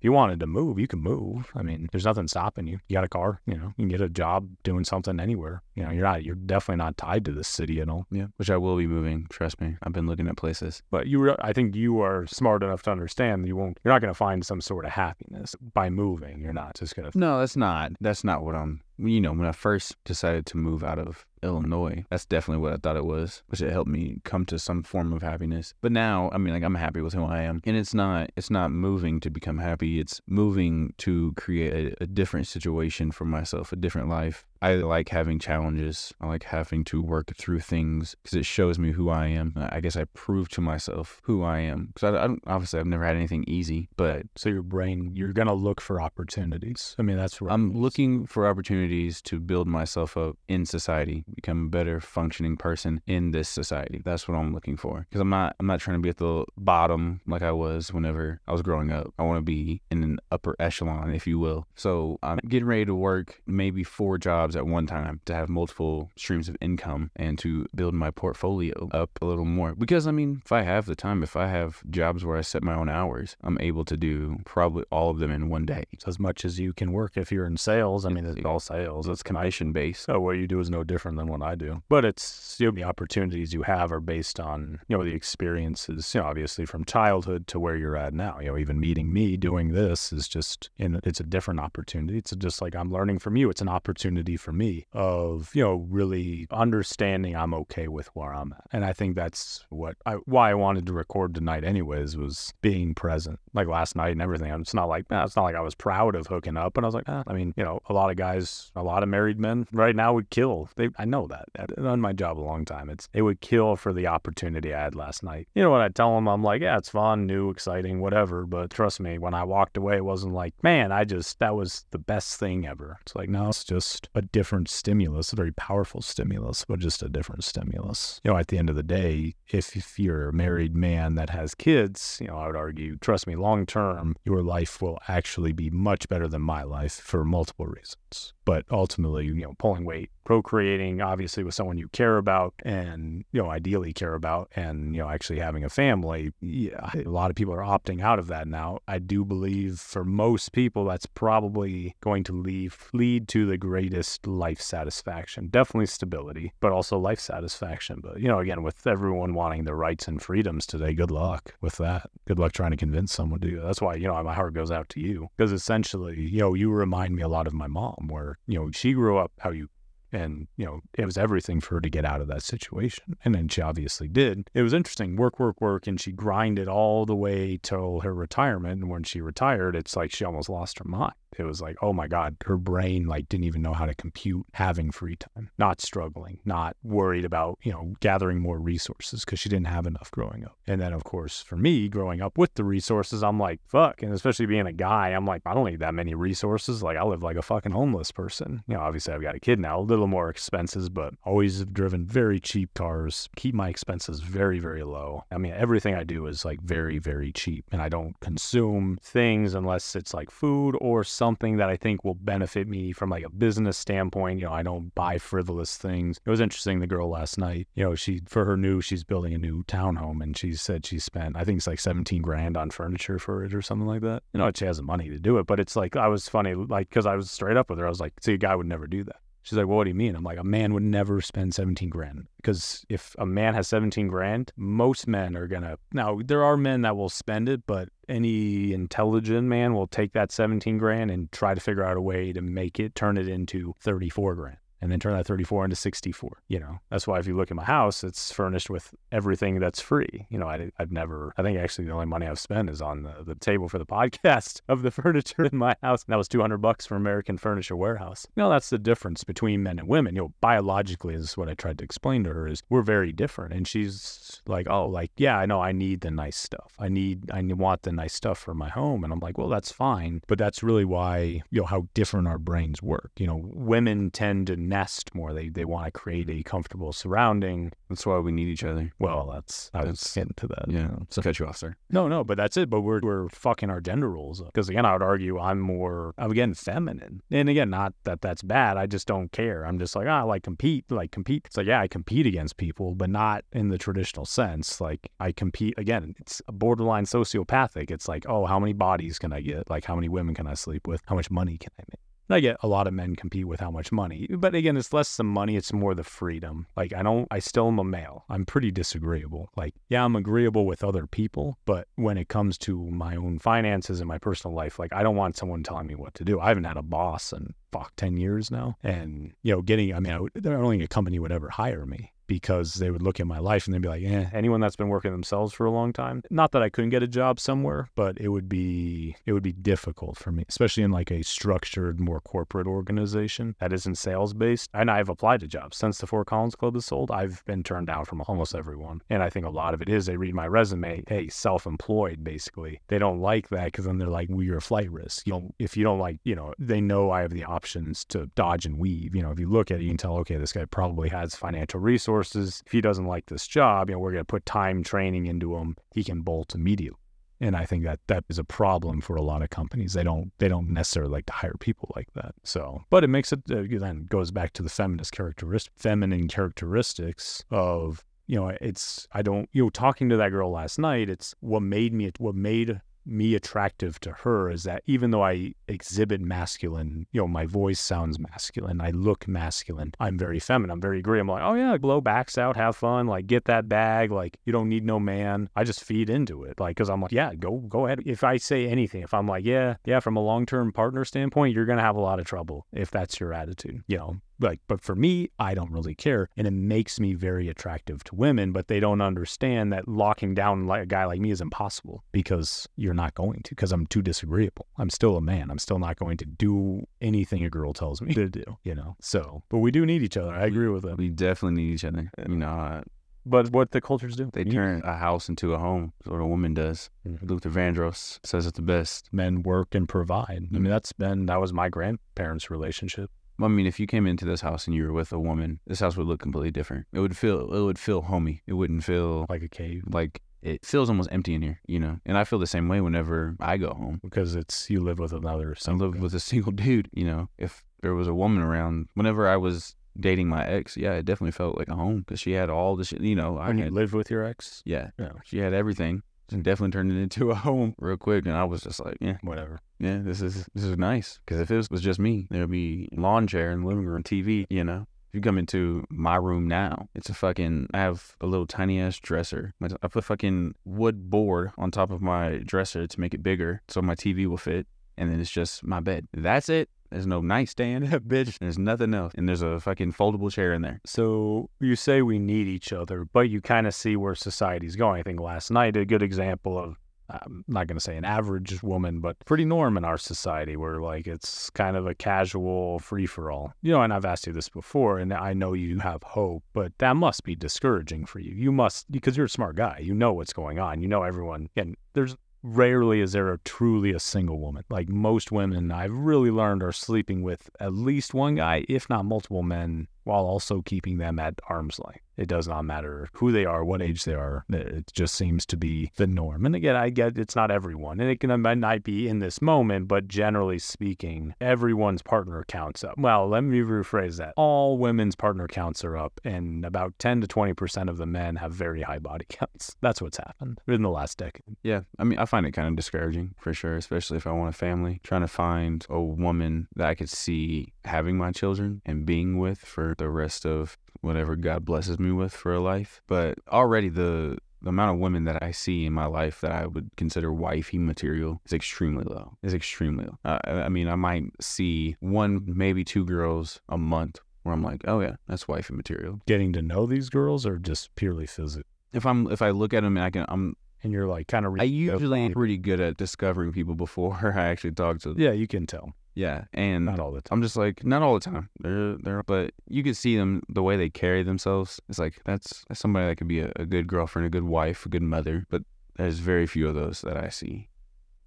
if you wanted to move, you can move. I mean, there's nothing stopping you. You got a car, you know, you can get a job doing something anywhere. You know, you're not, you're definitely not tied to the city at all. Yeah, which I will be moving. Trust me. I've been looking at places. But you, re- I think you are smart enough to understand you won't, you're not going to find some sort of happiness by moving. You're not just going to. No, that's not. That's not what I'm. You know, when I first decided to move out of Illinois, that's definitely what I thought it was, which it helped me come to some form of happiness. But now, I mean, like I'm happy with who I am, and it's not. It's not moving to become happy. It's moving to create a, a different situation for myself, a different life. I like having challenges. I like having to work through things because it shows me who I am. I guess I prove to myself who I am because I, I obviously I've never had anything easy, but So your brain, you're going to look for opportunities. I mean, that's where I'm looking for opportunities to build myself up in society, become a better functioning person in this society. That's what I'm looking for. Because I'm not I'm not trying to be at the bottom like I was whenever I was growing up. I want to be in an upper echelon, if you will. So I'm getting ready to work maybe four jobs at one time to have multiple streams of income and to build my portfolio up a little more. Because I mean, if I have the time, if I have jobs where I set my own hours, I'm able to do probably all of them in one day. As much as you can work if you're in sales. I mean, it's all sales. It's commission based. So what you do is no different than what I do. But it's you know, the opportunities you have are based on you know the experiences. You know, obviously from childhood to where you're at now. You know, even meeting me doing this is just in it's a different opportunity. It's just like I'm learning from you. It's an opportunity for me of you know really understanding I'm okay with where I'm at. And I think that's what I why I wanted to record tonight anyways was being present. Like last night and everything. It's not like it's not like I was proud of hooking up, but I was like, eh. I mean, you know, a lot of guys, a lot of married men right now would kill. They I know that. I've done my job a long time. It's it would kill for the opportunity I had last night. You know what I tell them? I'm like, yeah, it's fun, new, exciting, whatever. But trust me, when I walked away, it wasn't like, man, I just that was the best thing ever. It's like, no, it's just a different stimulus, a very powerful stimulus, but just a different stimulus. You know, at the end of the day, if, if you're a married man that has kids, you know, I would argue, trust me, long term, your life will actually be much better than my life for multiple reasons. But ultimately, you know, pulling weight, procreating, obviously with someone you care about and, you know, ideally care about, and, you know, actually having a family, yeah, a lot of people are opting out of that now. I do believe for most people, that's probably going to leave, lead to the greatest life satisfaction. Definitely stability, but also life satisfaction. But, you know, again, with everyone wanting their rights and freedoms today, good luck with that. Good luck trying to convince someone to do that. That's why, you know, my heart goes out to you because essentially, you know, you remind me a lot of my mom, where, you know, she grew up how you and, you know, it was everything for her to get out of that situation. And then she obviously did. It was interesting work, work, work. And she grinded all the way till her retirement. And when she retired, it's like she almost lost her mind. It was like, oh my God, her brain like didn't even know how to compute having free time, not struggling, not worried about, you know, gathering more resources because she didn't have enough growing up. And then, of course, for me, growing up with the resources, I'm like, fuck. And especially being a guy, I'm like, I don't need that many resources. Like, I live like a fucking homeless person. You know, obviously, I've got a kid now, a little more expenses, but always have driven very cheap cars, keep my expenses very, very low. I mean, everything I do is like very, very cheap. And I don't consume things unless it's like food or something that I think will benefit me from like a business standpoint. You know, I don't buy frivolous things. It was interesting. The girl last night, you know, she, for her new, she's building a new townhome and she said she spent, I think it's like 17 grand on furniture for it or something like that. You know, she has the money to do it, but it's like, I was funny, like, cause I was straight up with her. I was like, see, a guy would never do that. She's like, well, what do you mean? I'm like, a man would never spend 17 grand because if a man has 17 grand, most men are going to, now there are men that will spend it, but any intelligent man will take that 17 grand and try to figure out a way to make it, turn it into 34 grand and then turn that 34 into 64. You know, that's why if you look at my house, it's furnished with everything that's free. You know, I, have never, I think actually the only money I've spent is on the, the table for the [laughs] podcast of the furniture in my house. And that was 200 bucks from American Furniture Warehouse. You know, that's the difference between men and women. You know, biologically is what I tried to explain to her is we're very different. And she's like, oh, like, yeah, I know I need the nice stuff. I need, I want the nice stuff for my home. And I'm like, well, that's fine. But that's really why, you know, how different our brains work. You know, women tend to nest more. They they want to create a comfortable surrounding. That's why we need each other. Well, that's I was getting to that. Yeah. So cut you off, sir. No, no, but that's it. But we're we're fucking our gender roles because again, I would argue I'm more I'm again feminine, and again, not that that's bad. I just don't care. I'm just like ah, I like compete, like compete. It's like yeah, I compete against people, but not in the traditional sense. Like I compete again. It's borderline sociopathic. It's like oh, how many bodies can I get? Like how many women can I sleep with? How much money can I make? And I get a lot of men compete with how much money, but again, it's less the money, it's more the freedom. Like, I don't, I still am a male. I'm pretty disagreeable. Like, yeah, I'm agreeable with other people, but when it comes to my own finances and my personal life, like, I don't want someone telling me what to do. I haven't had a boss in fuck 10 years now. And, you know, getting, I mean, I I don't think a company would ever hire me because they would look at my life and they'd be like, eh, anyone that's been working themselves for a long time. Not that I couldn't get a job somewhere, but it would be it would be difficult for me, especially in like a structured, more corporate organization that isn't sales based. And I've applied to jobs since the Fort Collins Club is sold. I've been turned down from almost everyone. And I think a lot of it is they read my resume, hey, self-employed basically. They don't like that because then they're like, well, you're a flight risk. You know, if you don't like, you know, they know I have the options to dodge and weave. You know, if you look at it, you can tell, okay, this guy probably has financial resources. Versus if he doesn't like this job, you know, we're going to put time training into him. He can bolt immediately. And I think that that is a problem for a lot of companies. They don't they don't necessarily like to hire people like that. So, but it makes it uh, then goes back to the feminist characteristic, feminine characteristics of you know it's I don't you know talking to that girl last night. It's what made me what made me attractive to her is that even though I exhibit masculine, you know, my voice sounds masculine, I look masculine, I'm very feminine, I'm very agree. I'm like, oh yeah, blow backs out, have fun, like get that bag, like you don't need no man. I just feed into it, like, cause I'm like, yeah, go go ahead. If I say anything, if I'm like, yeah, yeah, from a long term partner standpoint, you're gonna have a lot of trouble if that's your attitude, you know. Like, but for me, I don't really care, and it makes me very attractive to women. But they don't understand that locking down like a guy like me is impossible because you're not going to. Because I'm too disagreeable. I'm still a man. I'm still not going to do anything a girl tells me to do. You know. So, but we do need each other. I agree with that We definitely need each other. You know, uh, But what the cultures do, they turn a house into a home. That's what a woman does. Mhm. Luther Vandross says it the best. men work and provide. I mean, that's been that was my grandparents' relationship. I mean, if you came into this house and you were with a woman, this house would look completely different. It would feel it would feel homey. It wouldn't feel like a cave like it feels almost empty in here, you know. And I feel the same way whenever I go home. because it's you live with another. I live with a single dude, you know. If there was a woman around, whenever I was dating my ex, yeah, it definitely felt like a home because she had all the shit, you know. I when you had, lived with your ex. yeah, Yeah. she had everything. And definitely turned it into a [laughs] home real quick, and I was just like, yeah, Whatever. yeah, this is this is nice. Because if it was, just me, there'd be lawn chair and living room, TV, you know. If you come into my room now, it's a fucking. I have a little tiny ass dresser. I put fucking wood board on top of my dresser to make it bigger, so my TV will fit, and then it's just my bed. That's it. There's no nightstand, [laughs] bitch. There's nothing else, and there's a fucking foldable chair in there. So you say we need each other, but you kind of see where society's going. I think last night a good example of. I'm not going to say an average woman, but pretty norm in our society where like it's kind of a casual free for all. You know, and I've asked you this before, and I know you have hope, but that must be discouraging for you. You must, because you're a smart guy. You know what's going on. You know everyone. And there's rarely is there a truly a single woman. Like most women I've really learned are sleeping with at least one guy, if not multiple men, while also keeping them at arm's length. It does not matter who they are, what age they are. It just seems to be the norm. And again, I get it's not everyone, and it can might not be in this moment, but generally speaking, everyone's partner counts up. Well, let me rephrase that. All women's partner counts are up, and about 10 to 20 percent of the men have very high body [laughs] counts. That's what's happened in the last decade. Yeah, I mean, I find it kind of discouraging for sure, especially if I want a family. Trying to find a woman that I could see having my children and being with for the rest of whatever God blesses me with for a life. But already the the amount of women that I see in my life that I would consider wifey material is extremely low. Is extremely low. Uh, I mean, I might see one, maybe two girls a month where I'm like, oh yeah, that's wifey material. Getting to know these girls or just purely physical. If I'm if I look at them and I can, I'm And you're like kind of. I usually am pretty good at discovering people before [laughs] I actually talk to them. Yeah, you can tell. Yeah, and Not all the time. I'm just like not all the time. They're they're, but you can see them the way they carry themselves. It's like that's, that's somebody that could be a, a good girlfriend, a good wife, a good mother. But there's very few of those that I see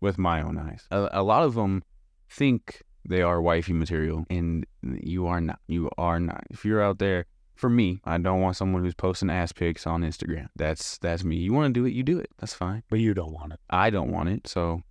with my own eyes. A, a lot of them think They are wifey material, and you are not. You are not. If you're out there, for me, I don't want someone who's posting ass pics on Instagram. That's that's me. You want to do it, you do it. That's fine. But you don't want it. I don't want it, so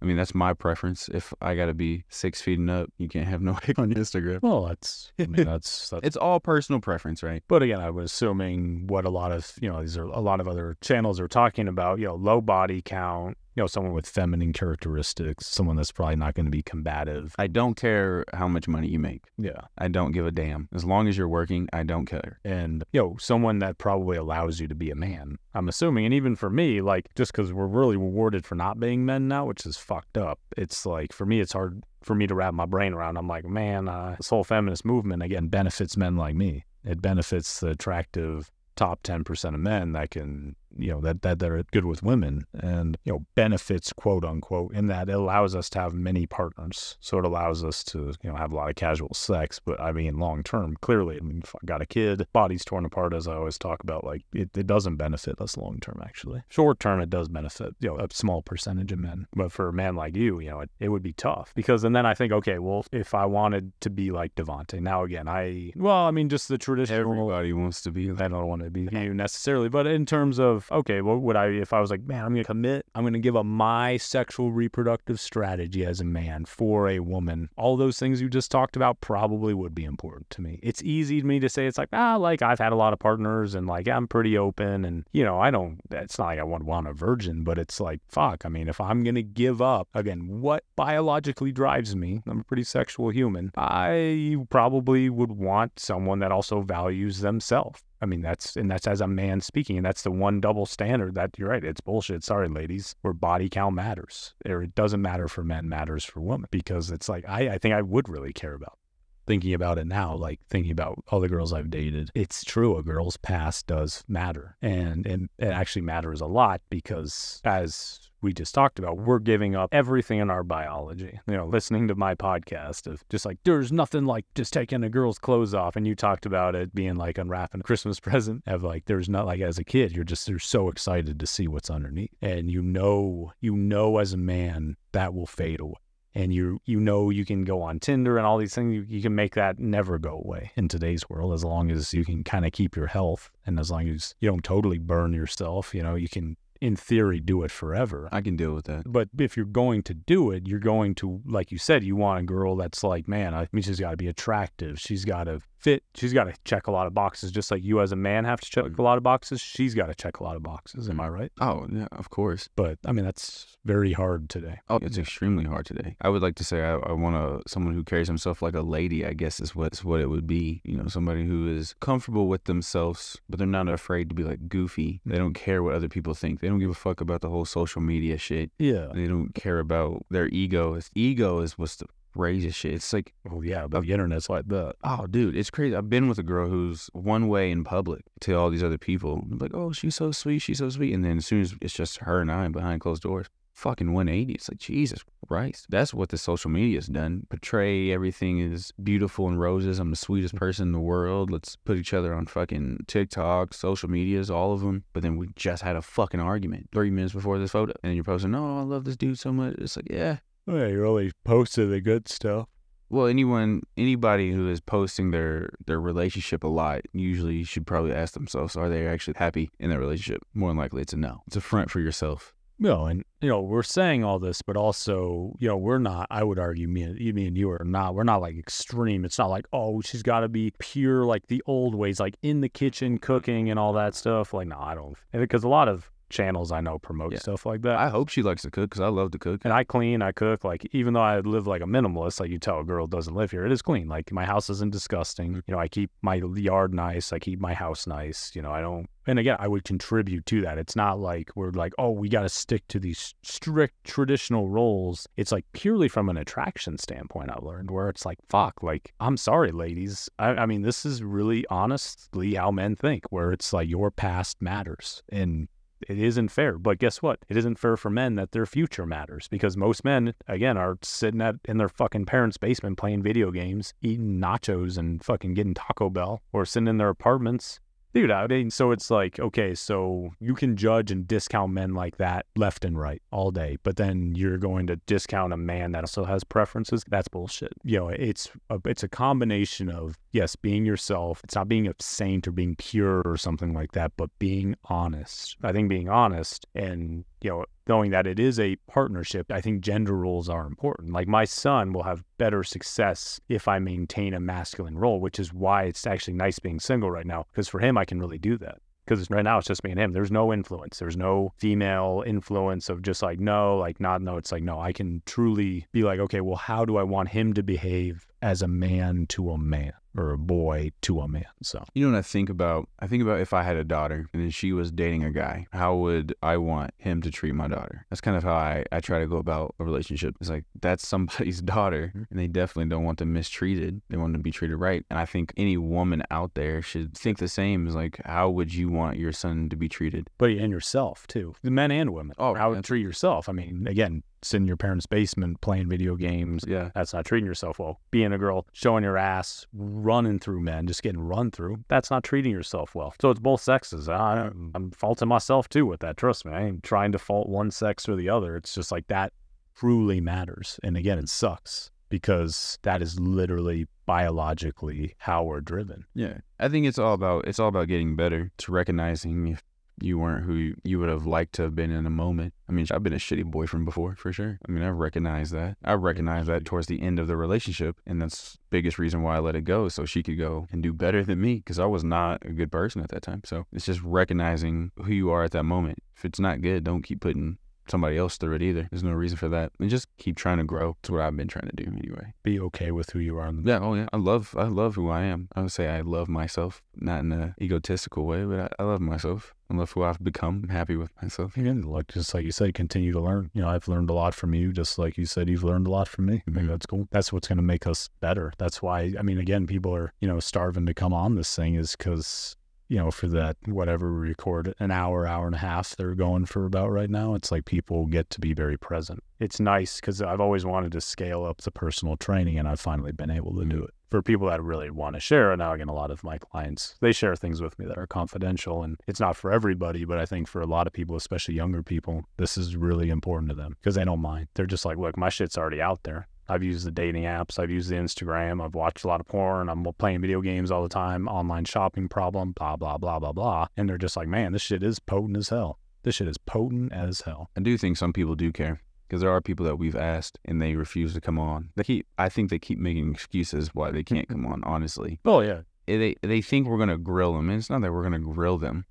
I mean, that's my preference. If I got to be six feet and up, you can't have no [laughs] pic on your Instagram. Well, that's I mean, that's, [laughs] that's It's all personal preference, right? But again, I was assuming what a lot of you know these are a lot of other channels are talking about. You know, low body count. You know, someone with feminine characteristics, someone that's probably not going to be combative. I don't care how much money you make. Yeah, I don't give a damn. As long as you're working, I don't care. and you know, someone that probably allows you to be a man. I'm assuming, and even for me, like just because we're really rewarded for not being men now, which is fucked up. It's like for me, it's hard for me to wrap my brain around. I'm like, man, uh, this whole feminist movement again benefits men like me. It benefits the attractive top 10% of men that can, you know, that, that they're good with women and, you know, benefits, quote unquote, in that it allows us to have many partners. So it allows us to, you know, have a lot of casual sex. But I mean, long term, clearly, I mean, if I got a kid, body's torn apart, as I always talk about, like it, it doesn't benefit us long term, actually. Short term, it does benefit, you know, a small percentage of men. But for a man like you, you know, it, it would be tough because, and then I think, okay, well, if I wanted to be like DeVanté, now again, I, well, I mean, just the traditional. Everybody wants to be. I don't want to be you necessarily, but in terms of okay, what would I if I was like, man, I'm gonna commit, I'm gonna give up my sexual reproductive strategy as a man for a woman. All those things you just talked about probably would be important to me. It's easy to me to say it's like ah, like I've had a lot of partners and like I'm pretty open and you know I don't. It's not like I would want a virgin, but it's like fuck. I mean, if I'm gonna give up again, what biologically drives me? I'm a pretty sexual human. I probably would want someone that also values themselves. I mean, that's and that's as a man speaking, and that's the one double standard that you're right. It's bullshit. Sorry, ladies, where body count matters, or it doesn't matter for men, matters for women, because it's like I, I think I would really care about thinking about it now, like thinking about all the girls I've dated. It's true, a girl's past does matter, and and it actually matters a lot because as we just talked about, we're giving up everything in our biology. You know, listening to my podcast of just like, there's nothing like just taking a girl's clothes off. And you talked about it being like unwrapping a Christmas [laughs] present. Of like, there's not like as a kid, you're just, you're so excited to see what's underneath. And you know, you know, as a man, that will fade away. And you you know you can go on Tinder and all these things. You, you can make that never go away in today's world as long as you can kind of keep your health and as long as you don't totally burn yourself. You know, you can in theory do it forever. I can deal with that. But if you're going to do it, you're going to, like you said, you want a girl that's like, man, I mean, she's got to be attractive. She's got to fit. She's got to check a lot of boxes, just like you as a man have to check mm-hmm. a lot of boxes. She's got to check a lot of boxes. Am mm. I right? Oh, yeah, of course. But I mean, that's very hard today. Oh, it's extremely hard today. I would like to say I, I want a someone who carries himself like a lady. I guess is what's what it would be. You know, somebody who is comfortable with themselves, but they're not afraid to be like goofy. They don't care what other people think. They don't give a fuck about the whole social media shit. Yeah. They don't care about their ego. It's, ego is what's the craziest shit. It's like Oh, yeah. The internet's like that. Oh, dude, it's crazy. I've been with a girl who's one way in public to all these other people. I'm Like, oh, she's so sweet, she's so sweet. And then as soon as it's just her and I behind closed doors, fucking 180. It's like, Jesus Christ. That's what the social media's done. Portray everything is beautiful and roses. I'm the sweetest mm-hmm. person in the world. Let's put each other on fucking TikTok, social medias, all of them. But then we just had a fucking argument three minutes before this photo. And then you're posting, oh, I love this dude so much. It's like, yeah, Yeah. You're only posting the good stuff. Well, anyone, anybody who is posting their their relationship a lot, usually should probably ask themselves, are they actually happy in their relationship? More than likely, it's a no. It's a front for yourself. No, and you know we're saying all this, but also you know we're not. I would argue me you, me and you are not. We're not like extreme. It's not like oh she's got to be pure like the old ways, like in the kitchen cooking and all that stuff. Like no, I don't. Because a lot of channels I know promote Yeah. stuff like that. I hope she likes to cook because I love to cook. and I clean, I cook. Like even though I live like a minimalist, like you tell a girl doesn't live here, it is clean. Like my house isn't disgusting. Mm-hmm. You know, I keep my yard nice. I keep my house nice. You know, I don't. And again, I would contribute to that. It's not like we're like, oh, we got to stick to these strict traditional roles. It's like purely from an attraction standpoint. I've learned where it's like, fuck, like I'm sorry, ladies. I, I mean, this is really honestly how men think. Where it's like your past matters and it isn't fair. But guess what? It isn't fair for men that their future matters because most men, again, are sitting at in their fucking parents' basement playing video games, eating nachos and fucking getting Taco Bell, or sitting in their apartments. Dude, I mean, so it's like, okay, so you can judge and discount men like that left and right all day, but then you're going to discount a man that also has preferences. That's bullshit. You know, it's a, it's a combination of yes, being yourself. It's not being a saint or being pure or something like that, but being honest. I think being honest and you know knowing that it is a partnership, I think gender roles are important. Like my son will have better success if I maintain a masculine role, which is why it's actually nice being single right now. Because for him, I can really do that. Because right now it's just me and him. There's no influence. There's no female influence of just like, no, like not, no. It's like, no, I can truly be like, okay, well, how do I want him to behave as a man to a man or a boy to a man. So You know what I think about? I think about if I had a daughter and then she was dating a guy, how would I want him to treat my daughter? That's kind of how I, I try to go about a relationship. It's like that's somebody's [laughs] daughter and they definitely don't want them mistreated. They want them to be treated right. And I think any woman out there should think the same as like, how would you want your son to be treated? but and yourself too, the men and women. Oh, how would treat yourself. I mean, again, sitting in your parents' basement playing video games. Yeah. That's not treating yourself well. Being a girl, showing your ass, running through men, just getting run through. That's not treating yourself well. So it's both sexes. I, I'm faulting myself too with that. Trust me. I ain't trying to fault one sex or the other. It's just like that truly matters. And again, it sucks because that is literally biologically how we're driven. Yeah. I think it's all about it's all about getting better to recognizing if you weren't who you, would have liked to have been in a moment. I mean, I've been a shitty boyfriend before, for sure. I mean, I recognize that. I recognize that towards the end of the relationship, and that's biggest reason why I let it go, so she could go and do better than me, because I was not a good person at that time. So it's just recognizing who you are at that moment. If it's not good, don't keep putting somebody else through it either. There's no reason for that. And just keep trying to grow. It's what I've been trying to do anyway. Be okay with who you are. Yeah, oh yeah. I love I love who I am. I would say I love myself, not in a egotistical way, but I, I love myself. I love who I've become. I'm happy with myself. Again, like just like you said, continue to learn. You know, I've learned a lot from you, just like you said, you've learned a lot from me. I think Mhm. that's cool. That's what's going to make us better. That's why, I mean, again, people are you know starving to come on this thing is because you know for that whatever we record an hour, hour and a half they're going for about right now. It's like people get to be very present. It's nice because I've always wanted to scale up the personal training, and I've finally been able to do it for people that really want to share. And now again, a lot of my clients they share things with me that are confidential, and it's not for everybody, but I think for a lot of people, especially younger people, this is really important to them because they don't mind. They're just like, look, my shit's already out there. I've used the dating apps. I've used the Instagram. I've watched a lot of porn. I'm playing video games all the time. Online shopping problem. Blah blah blah blah blah. And they're just like, man, this shit is potent as hell. This shit is potent as hell. I do think some people do care because there are people that we've asked and they refuse to come on. They keep I think they keep making excuses why they can't come on, honestly. Oh yeah, They they think we're going to grill them. And it's not that we're going to grill them.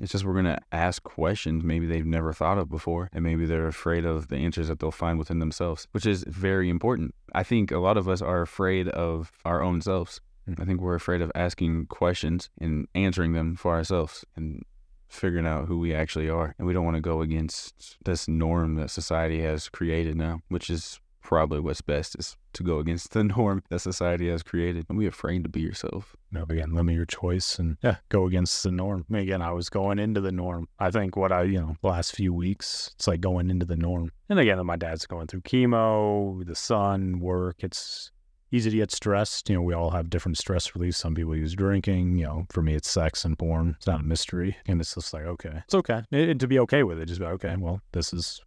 It's just we're going to ask questions maybe they've never thought of before and maybe they're afraid of the answers that they'll find within themselves, which is very important. I think a lot of us are afraid of our own selves. Hmm. I think we're afraid of asking questions and answering them for ourselves and figuring out who we actually are. And we don't want to go against this norm that society has created now, which is probably what's best is to go against the [laughs] norm that society has created. And be afraid to be yourself. no, again, limit your choice and yeah, go against the norm. Again, I was going into the norm. I think what I, you know, last few weeks, it's like going into the norm. And again, my dad's going through chemo, the son, work. It's easy to get stressed. You know, we all have different stress release. Some people use drinking. You know, for me, it's sex and porn. It's not a mystery. And it's just like, okay, it's okay. And to be okay with it, just be okay, well, this is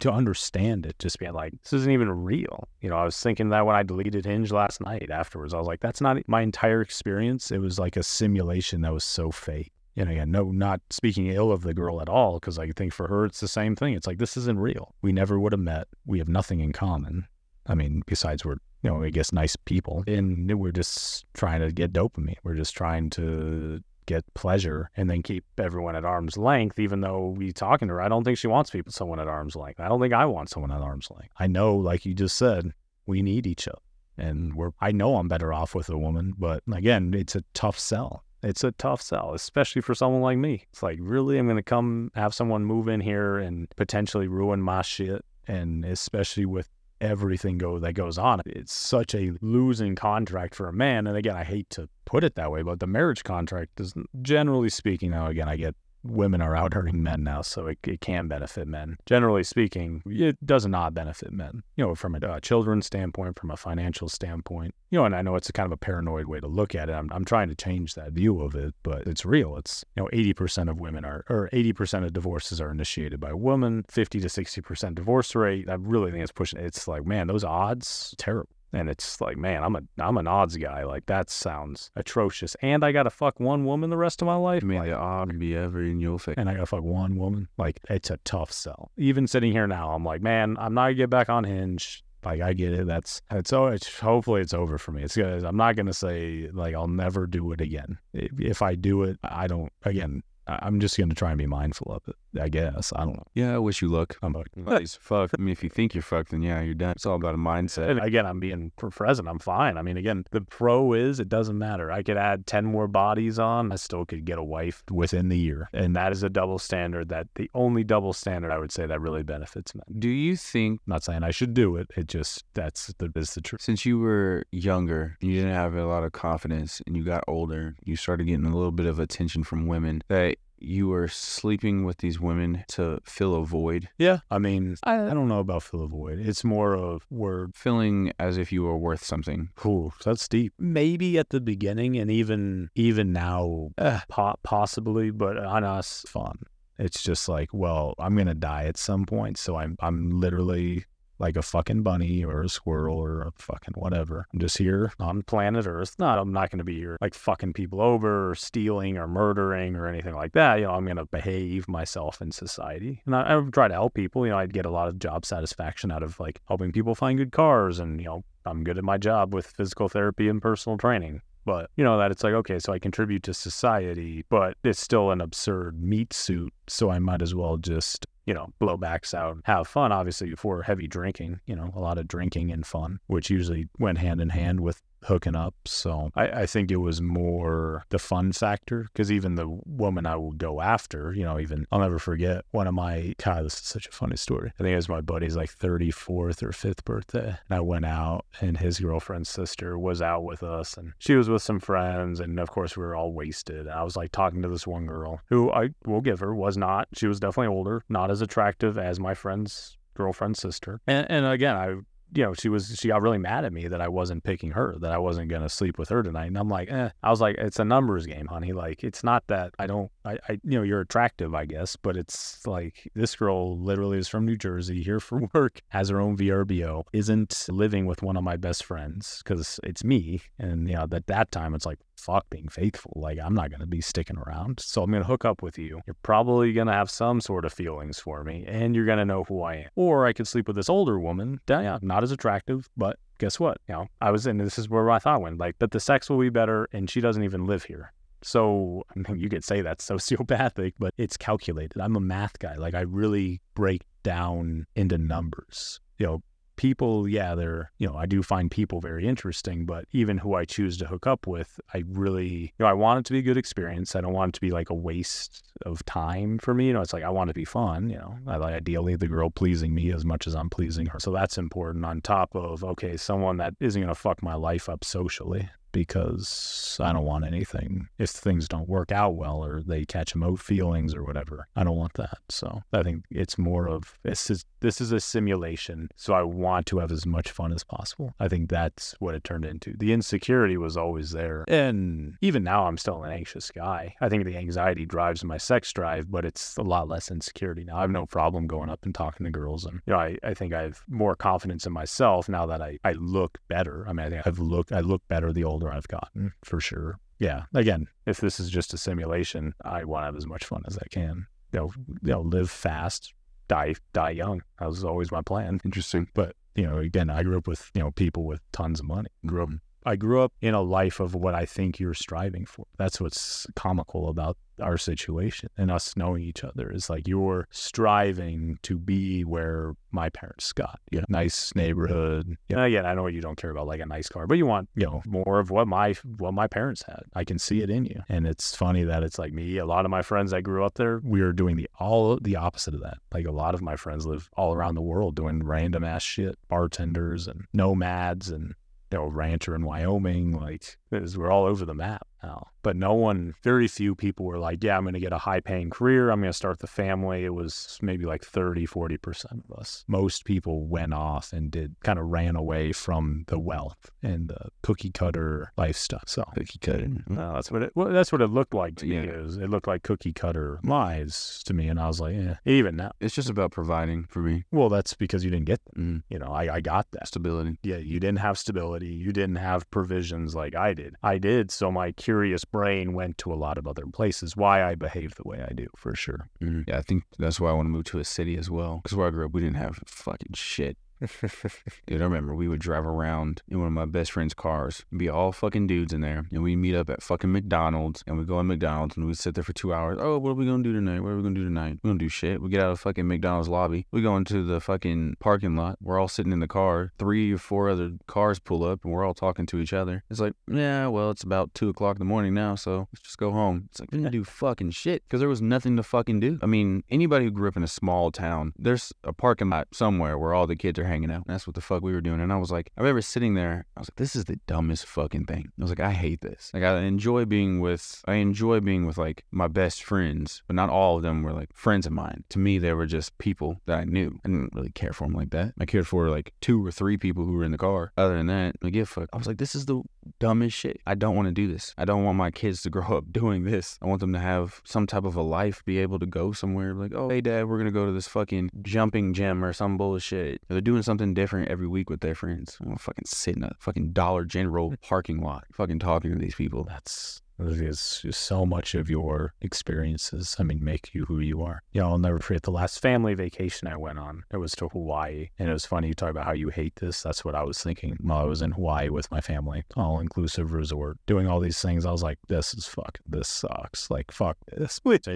to understand it, just being like, this isn't even real. You know, I was thinking that when I deleted Hinge last night afterwards, I was like, that's not my entire experience. It was like a simulation that was so fake. And again, no, not speaking ill of the girl at all, because I think for her, it's the same thing. It's like, this isn't real. We never would have met. We have nothing in common. I mean, besides we're, you know, I guess nice people. And we're just trying to get dopamine. We're just trying to get pleasure and then keep everyone at arm's length, even though we talking to her. I don't think she wants people someone at arm's length. I don't think I want someone at arm's length. I know, like you just said, we need each other. And we're I know I'm better off with a woman, but again, it's a tough sell. It's a tough sell, especially for someone like me. It's like, really, I'm gonna come have someone move in here and potentially ruin my shit. And especially with everything go that goes on. It's such a losing contract for a man. And again, I hate to put it that way, but the marriage contract is generally speaking. Now, again, I get women are out hurting men now, so it, it can benefit men. Generally speaking, it does not benefit men, you know, from a uh, children's standpoint, from a financial standpoint. You know, and I know it's a kind of a paranoid way to look at it. I'm, I'm trying to change that view of it, but it's real. It's, you know, 80% of women are, or 80% of divorces are initiated by women, 50 to 60% divorce rate. I really think it's pushing, it's like, man, those odds, terrible. And it's like, man, I'm a I'm an odds guy. Like that sounds atrocious. And I gotta fuck one woman the rest of my life. May the odd be ever in your face. And I gotta fuck one woman. Like it's a tough sell. Even sitting here now, I'm like, man, I'm not gonna get back on Hinge. Like I get it. That's it's it's hopefully it's over for me. It's. I'm not gonna say like I'll never do it again. If, if I do it, I don't. Again, I'm just gonna try and be mindful of it. I guess I don't know. Yeah, I wish you luck. I'm like, Nice. Fuck. I mean, if you think you're fucked, then yeah, you're done. It's all about a mindset. And again, I'm being pr- present. I'm fine. I mean, again, the pro is it doesn't matter. I could add 10 more bodies on. I still could get a wife within the year. And that is a double standard that the only double standard I would say that really benefits men. Do you think I'm not saying I should do it. It just, that's the, is the truth. since you were younger, you didn't have a lot of confidence, and you got older, you started getting a little bit of attention from women that you were sleeping with these women to fill a void, Yeah. I mean, I, I don't know about fill a void. It's more of we're feeling as if you were worth something. Cool. That's deep. Maybe at the beginning, and even even now, eh, po- possibly. But on us, fun. It's just like, well, I'm gonna die at some point, so I'm I'm literally like a fucking bunny or a squirrel or a fucking whatever. I'm just here on planet Earth. Not, I'm not gonna be here like fucking people over or stealing or murdering or anything like that. You know, I'm gonna behave myself in society, and I, I try to help people. You know, I'd get a lot of job satisfaction out of like helping people find good cars, and you know, I'm good at my job with physical therapy and personal training. But you know that it's like okay, so I contribute to society, but it's still an absurd meat suit. So I might as well just you know blow backs out, have fun. Obviously, for heavy drinking, you know, a lot of drinking and fun, which usually went hand in hand with hooking up. So I, I think it was more the fun factor because even the woman I would go after, you know, even I'll never forget one of my God, this is such a funny story. I think it was my buddy's like 34th or 5th birthday. And I went out and his girlfriend's sister was out with us and she was with some friends. And of course, we were all wasted. I was like talking to this one girl who I will give her was not, she was definitely older, not as attractive as my friend's girlfriend's sister. And, and again, I you know, she was she got really mad at me that I wasn't picking her, that I wasn't gonna sleep with her tonight. And I'm like, eh. I was like, it's a numbers game, honey. Like, it's not that I don't, I, I, you know, you're attractive, I guess, but it's like this girl literally is from New Jersey, here for [laughs] work, has her own VRBO, isn't living with one of my best friends because it's me. And you know, at that time, it's like, fuck being faithful. Like, I'm not gonna be sticking around, so I'm gonna hook up with you. You're probably gonna have some sort of feelings for me, and you're gonna know who I am. Or I could sleep with this older woman, yeah, not as attractive, but guess what? You know, I was in this is where my thought went, like that the sex will be better and she doesn't even live here. So [laughs] I mean, you could say that's sociopathic, but it's calculated. I'm a math guy. Like I really break down into numbers. You know, people, yeah, they're, you know, I do find people very interesting, but even who I choose to hook up with, I really, you know, I want it to be a good experience. I don't want it to be like a waste of time for me. You know, it's like I want it to be fun, you know, I like ideally the girl pleasing me as much as I'm pleasing her. So that's important on top of, okay, someone that isn't going to fuck my life up socially because I don't want anything if things don't work out well or they catch emo feelings or whatever. I don't want that. So I think it's more of this is this is a simulation. So I want to have as much fun as possible. I think that's what it turned into. The insecurity was always there. And even now I'm still an anxious guy. I think the anxiety drives my sex drive, but it's a lot less insecurity now. I have no problem going up and talking to girls and you know, I, I think I have more confidence in myself now that I, I look better. I mean I think I've looked I look better the older I've gotten mm. for sure. Yeah. Again, if this is just a simulation, I want to have as much fun as I can. You know, you know, live fast, die die young. That was always my plan. Interesting. But you know, again, I grew up with you know people with tons of money. Grew up. I grew up in a life of what I think you're striving for. That's what's comical about our situation and us knowing each other is like you're striving to be where my parents got. You know, nice neighborhood. You know, again, I know you don't care about like a nice car, but you want, you know, more of what my what my parents had. I can see it in you. And it's funny that it's like me, a lot of my friends that grew up there, we are doing the all the opposite of that. Like a lot of my friends live all around the world doing random ass shit, bartenders and nomads and you know, rancher in Wyoming. Like, we're all over the map now. But no one, very few people were like, yeah, I'm going to get a high paying career. I'm going to start the family. It was maybe like 30, 40% of us. Most people went off and did kind of ran away from the wealth and the cookie cutter lifestyle. So Cookie cutter. uh, that's what it well, that's what it looked like to me. Yeah. Is it looked like cookie cutter lies to me, and I was like, yeah. Even now, It's just about providing for me. well, that's because you didn't get. Mm. You know, I, I got that. Stability. Yeah, you didn't have stability. You didn't have provisions like I did. I did, so my curious brain went to a lot of other places. Why I behave the way I do, for sure. Mhm. Yeah, I think that's why I want to move to a city as well. Because where I grew up, we didn't have fucking shit. [laughs] Dude, I remember we would drive around in one of my best friend's cars be all fucking dudes in there. And we meet up at fucking McDonald's and we go to McDonald's and we sit there for two hours. Oh, what are we gonna do tonight? What are we gonna do tonight? We don't do shit. We get out of fucking McDonald's lobby. We go into the fucking parking lot. We're all sitting in the car. Three or four other cars pull up and we're all talking to each other. It's like, yeah, well, it's about two o'clock in the morning now, so let's just go home. It's like, we didn't do fucking shit because there was nothing to fucking do. I mean, anybody who grew up in a small town, there's a parking lot somewhere where all the kids are hanging out. That's what the fuck we were doing. And I was like, I remember sitting there, I was like, this is the dumbest fucking thing. I was like, I hate this. Like, I enjoy being with, I enjoy being with like my best friends, but not all of them were like friends of mine. To me, they were just people that I knew. I didn't really care for them like that. I cared for like two or three people who were in the car. Other than that, like, yeah, fuck. I was like, this is the dumbest shit. I don't want to do this. I don't want my kids to grow [laughs] up doing this. I want them to have some type of a life, be able to go somewhere like, oh, hey, dad, we're going to go to this fucking jumping gym or some bullshit. They're doing something different every week with their friends. I want to fucking sit in a fucking Dollar General [laughs] parking lot, fucking talking to these people. That's just so much of your experiences. I mean, make you who you are. Yeah, I'll never forget the last family vacation I went on. It was to Hawaii, and it was funny. You talk about how you hate this. That's what I was thinking while I was in Hawaii with my family. All inclusive resort, doing all these things. I was like, this is fuck. This sucks. Like fuck this. Which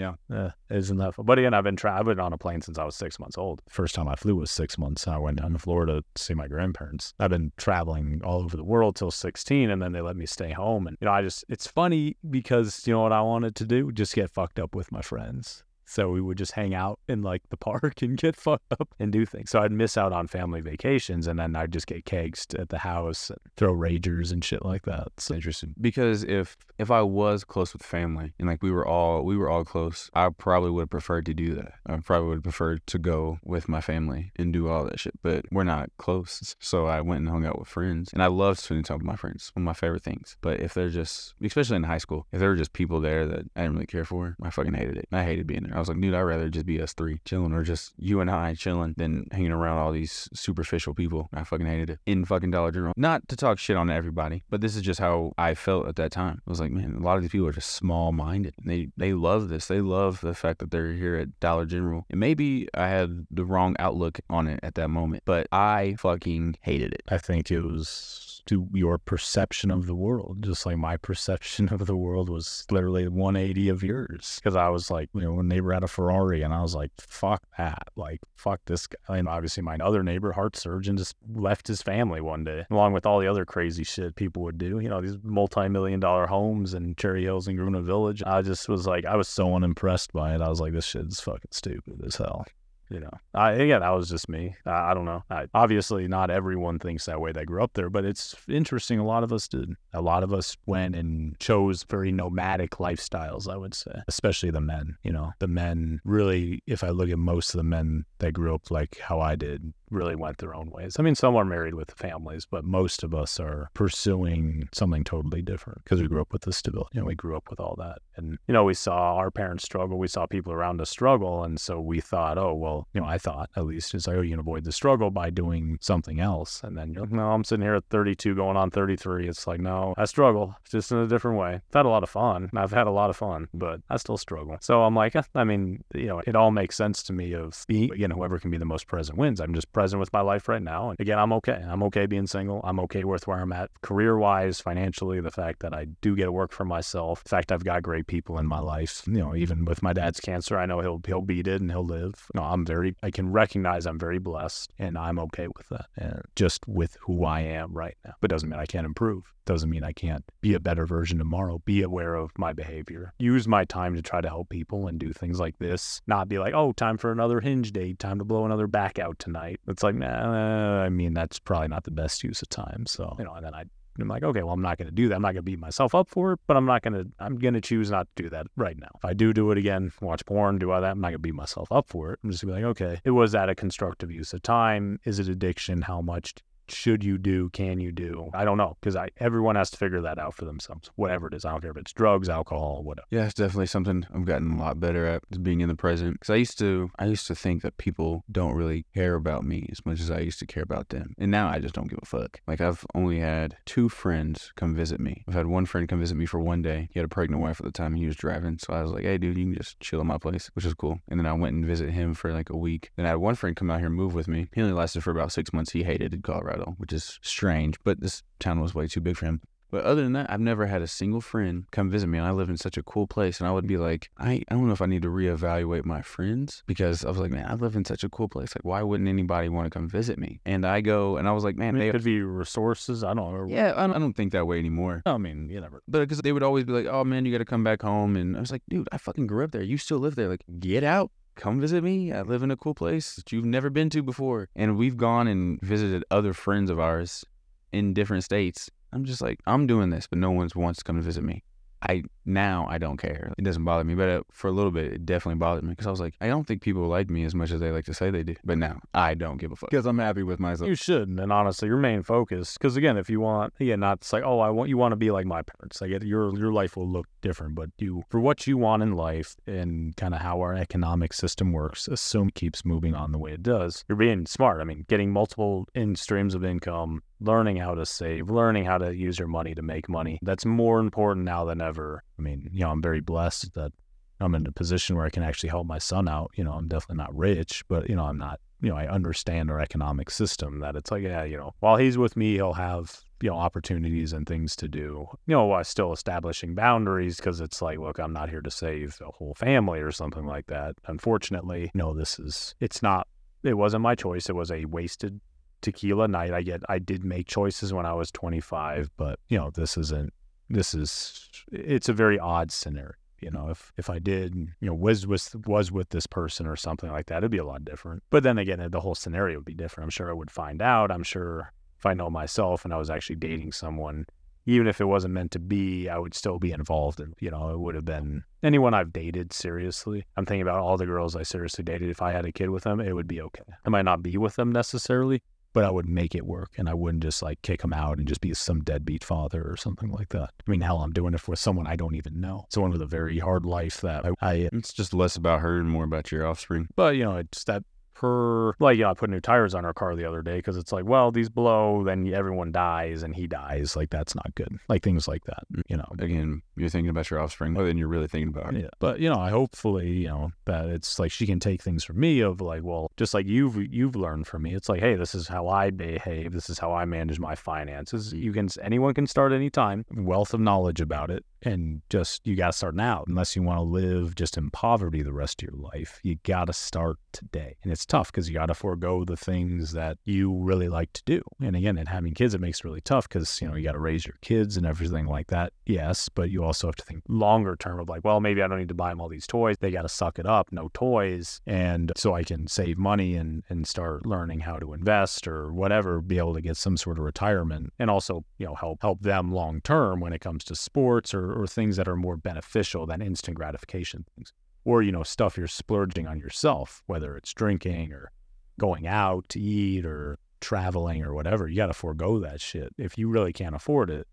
Yeah. uh, isn't that fun? But again, I've been traveling on a plane since I was six months old. First time I flew was six months. I went down to Florida to see my grandparents. I've been traveling all over the world till 16, and then they let me stay home. And, you know, I just, it's funny because, you know what I wanted to do? Just get fucked up with my friends. So we would just hang out in like the [laughs] park and get fucked up and do things. So I'd miss out on family vacations and then I'd just get kegs at the house throw ragers and shit like that. So Interesting. Because if if I was close with family and like we were all we were all close, I probably would have preferred to do that. I probably would have preferred to go with my family and do all that shit. But we're not close, so I went and hung out with friends, and I love spending time with my friends. One of my favorite things. But if they're just, especially in high school, if there were just people there that I didn't really care for, I fucking hated it. I hated being there. Was like, dude, I'd rather just be us three chilling or just you and I chilling than hanging around all these superficial people. I fucking hated it. In fucking Dollar General. Not to talk shit on everybody, but this is just how I felt at that time. I was like, man, a lot of these people are just small minded. They they love this. They love the fact that they're here at Dollar General. And maybe I had the wrong outlook on it at that moment, but I fucking hated it. I think it was to your perception of the world, just like my [laughs] perception of the world was literally 180 of yours. Because I was like, you know, a neighbor had a Ferrari, and I was like, fuck that. Like, fuck this guy. And obviously, my other neighbor, heart surgeon, just left his family one day, along with all the other crazy shit people would do. You know, these multi million dollar homes in Cherry Hills and Greenwood Village. I just was like, I was so unimpressed by it. I was like, this shit is fucking stupid as hell. You know, I, again, that was just me. I, I don't know. I, obviously, not everyone thinks that way that grew up there, but it's interesting. A lot of us did. A lot of us went and chose very nomadic lifestyles, I would say, especially the men. You know, the men really, if I look at most of the men that grew up like how I did, really went their own ways. I mean, some are married with families, but most of us are pursuing something totally different because we grew up with the stability. You know, we grew up with all that. And, you know, we saw our parents struggle. We saw people around us struggle. And so we thought, oh, well, you know, I thought at least is like, oh, you can avoid the struggle by doing something else. And then you're like, no, I'm sitting here at 32 going on 33. It's like, no, I struggle just in a different way. I've had a lot of fun. I've had a lot of fun, but I still struggle. So I'm like, eh, I mean, you know, it all makes sense to me of being, you know, whoever can be the most present wins. I'm just present with my life right now. And again, I'm okay. I'm okay being single. I'm okay with where I'm at career wise, financially, the fact that I do get to work for myself. The fact I've got great people in my life. You know, even with my dad's cancer, I know he'll he'll beat it and he'll live. You know, I'm very I can recognize I'm very blessed and I'm okay with that. And just with who I am right now. But doesn't mean I can't improve. Doesn't mean I can't be a better version tomorrow. Be aware of my behavior. Use my time to try to help people and do things like this. Not be like, oh, time for another hinge date, time to blow another back out tonight. It's like, nah, I mean, that's probably not the best use of time. So, you know, and then I I'm like, okay, well, I'm not going to do that. I'm not going to beat myself up for it, but I'm not going to, I'm going to choose not to do that right now. If I do do it again, watch porn, do all that, I'm not going to beat myself up for it. I'm just going to be like, okay, it was that a constructive use of time? Is it addiction? How much should you do? Can you do? I don't know because I everyone has to figure that out for themselves. Whatever it is, I don't care if it's drugs, alcohol, whatever. Yeah, it's definitely something I've gotten a lot better at, is being in the present. Because I used to, I used to think that people don't really care about me as much as I used to care about them, and now I just don't give a fuck. Like I've only had two friends come visit me. I've had one friend come visit me for one day. He had a pregnant wife at the time, and he was driving, so I was like, "Hey, dude, you can just chill at my place," which is cool. And then I went and visit him for like a week. Then I had one friend come out here and move with me. He only lasted for about six months. He hated Colorado, which is strange, but this town was way too big for him. But other than that, I've never had a single friend come visit me. And I live in such a cool place. And I would be like, I, I don't know if I need to reevaluate my friends because I was like, man, I live in such a cool place. Like, why wouldn't anybody want to come visit me? And I go, and I was like, man, I mean, they, it could be resources. I don't know. yeah, I don't, I don't think that way anymore. I mean, you never. But because they would always be like, oh man, you got to come back home. And I was like, dude, I fucking grew up there. You still live there. Like, get out. Come visit me. I live in a cool place that you've never been to before. And we've gone and visited other friends of ours in different states. I'm just like, I'm doing this, but no one wants to come to visit me. I now I don't care. It doesn't bother me, but uh, for a little bit, it definitely bothered me because I was like, I don't think people like me as much as they like to say they do. But now I don't give a fuck because I'm happy with myself. You shouldn't. And honestly, your main focus, because again, if you want, yeah, not to like, oh, I want you want to be like my parents. Like your your life will look different, but you for what you want in life and kind of how our economic system works, assume keeps moving on the way it does. You're being smart. I mean, getting multiple in streams of income, learning how to save, learning how to use your money to make money. That's more important now than ever. I mean, you know, I'm very blessed that I'm in a position where I can actually help my son out. You know, I'm definitely not rich, but you know, I'm not, you know, I understand our economic system that it's like, yeah, you know, while he's with me, he'll have, you know, opportunities and things to do, you know, while still establishing boundaries because it's like, look, I'm not here to save a whole family or something like that. Unfortunately, no, this is, it's not, it wasn't my choice. It was a wasted tequila night. I get, I did make choices when I was 25, but you know, this isn't, this is, it's a very odd scenario. You know, if if I did, you know, was was was with this person or something like that, it'd be a lot different. But then again, the whole scenario would be different. I'm sure I would find out. I'm sure if I know myself and I was actually dating someone, even if it wasn't meant to be, I would still be involved. And you know, it would have been anyone I've dated seriously. I'm thinking about all the girls I seriously dated. If I had a kid with them, it would be okay. I might not be with them necessarily, but I would make it work and I wouldn't just like kick him out and just be some deadbeat father or something like that. I mean, hell, I'm doing it for someone I don't even know. Someone with a very hard life that I, I It's just less about her and more about your offspring. but you know, it's that her, like, you know, I put new tires on her car the other day because it's like, well, these blow, then everyone dies and he dies. Like, that's not good. Like, things like that, mm, you know. Again, you're thinking about your offspring more than you're really thinking about her. Yeah. But you know, I hopefully, you know, that it's like she can take things from me of like, well, just like you've you've learned from me. It's like, hey, this is how I behave. This is how I manage my finances. Mm. You can anyone can start anytime. Wealth of knowledge about it. And just you gotta start now. Unless you want to live just in poverty the rest of your life. You gotta start today. And it's tough because you gotta forego the things that you really like to do. And again, and having kids it makes it really tough because, you know, you gotta raise your kids and everything like that. Yes, but you also have to think longer term of like, well, maybe I don't need to buy them all these toys. They got to suck it up, no toys. And so I can save money and, and start learning how to invest or whatever, be able to get some sort of retirement and also, you know, help, help them long term when it comes to sports or, or things that are more beneficial than instant gratification things. Or, you know, stuff you're splurging on yourself, whether it's drinking or going out to eat or traveling or whatever. You got to forego that shit. If you really can't afford it,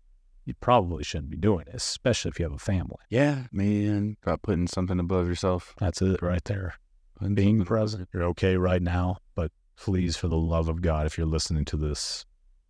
you probably shouldn't be doing it, especially if you have a family. Yeah, man. About putting something above yourself. That's it right there. Putting Being present. You're okay right now, but please, for the love of God, if you're listening to this,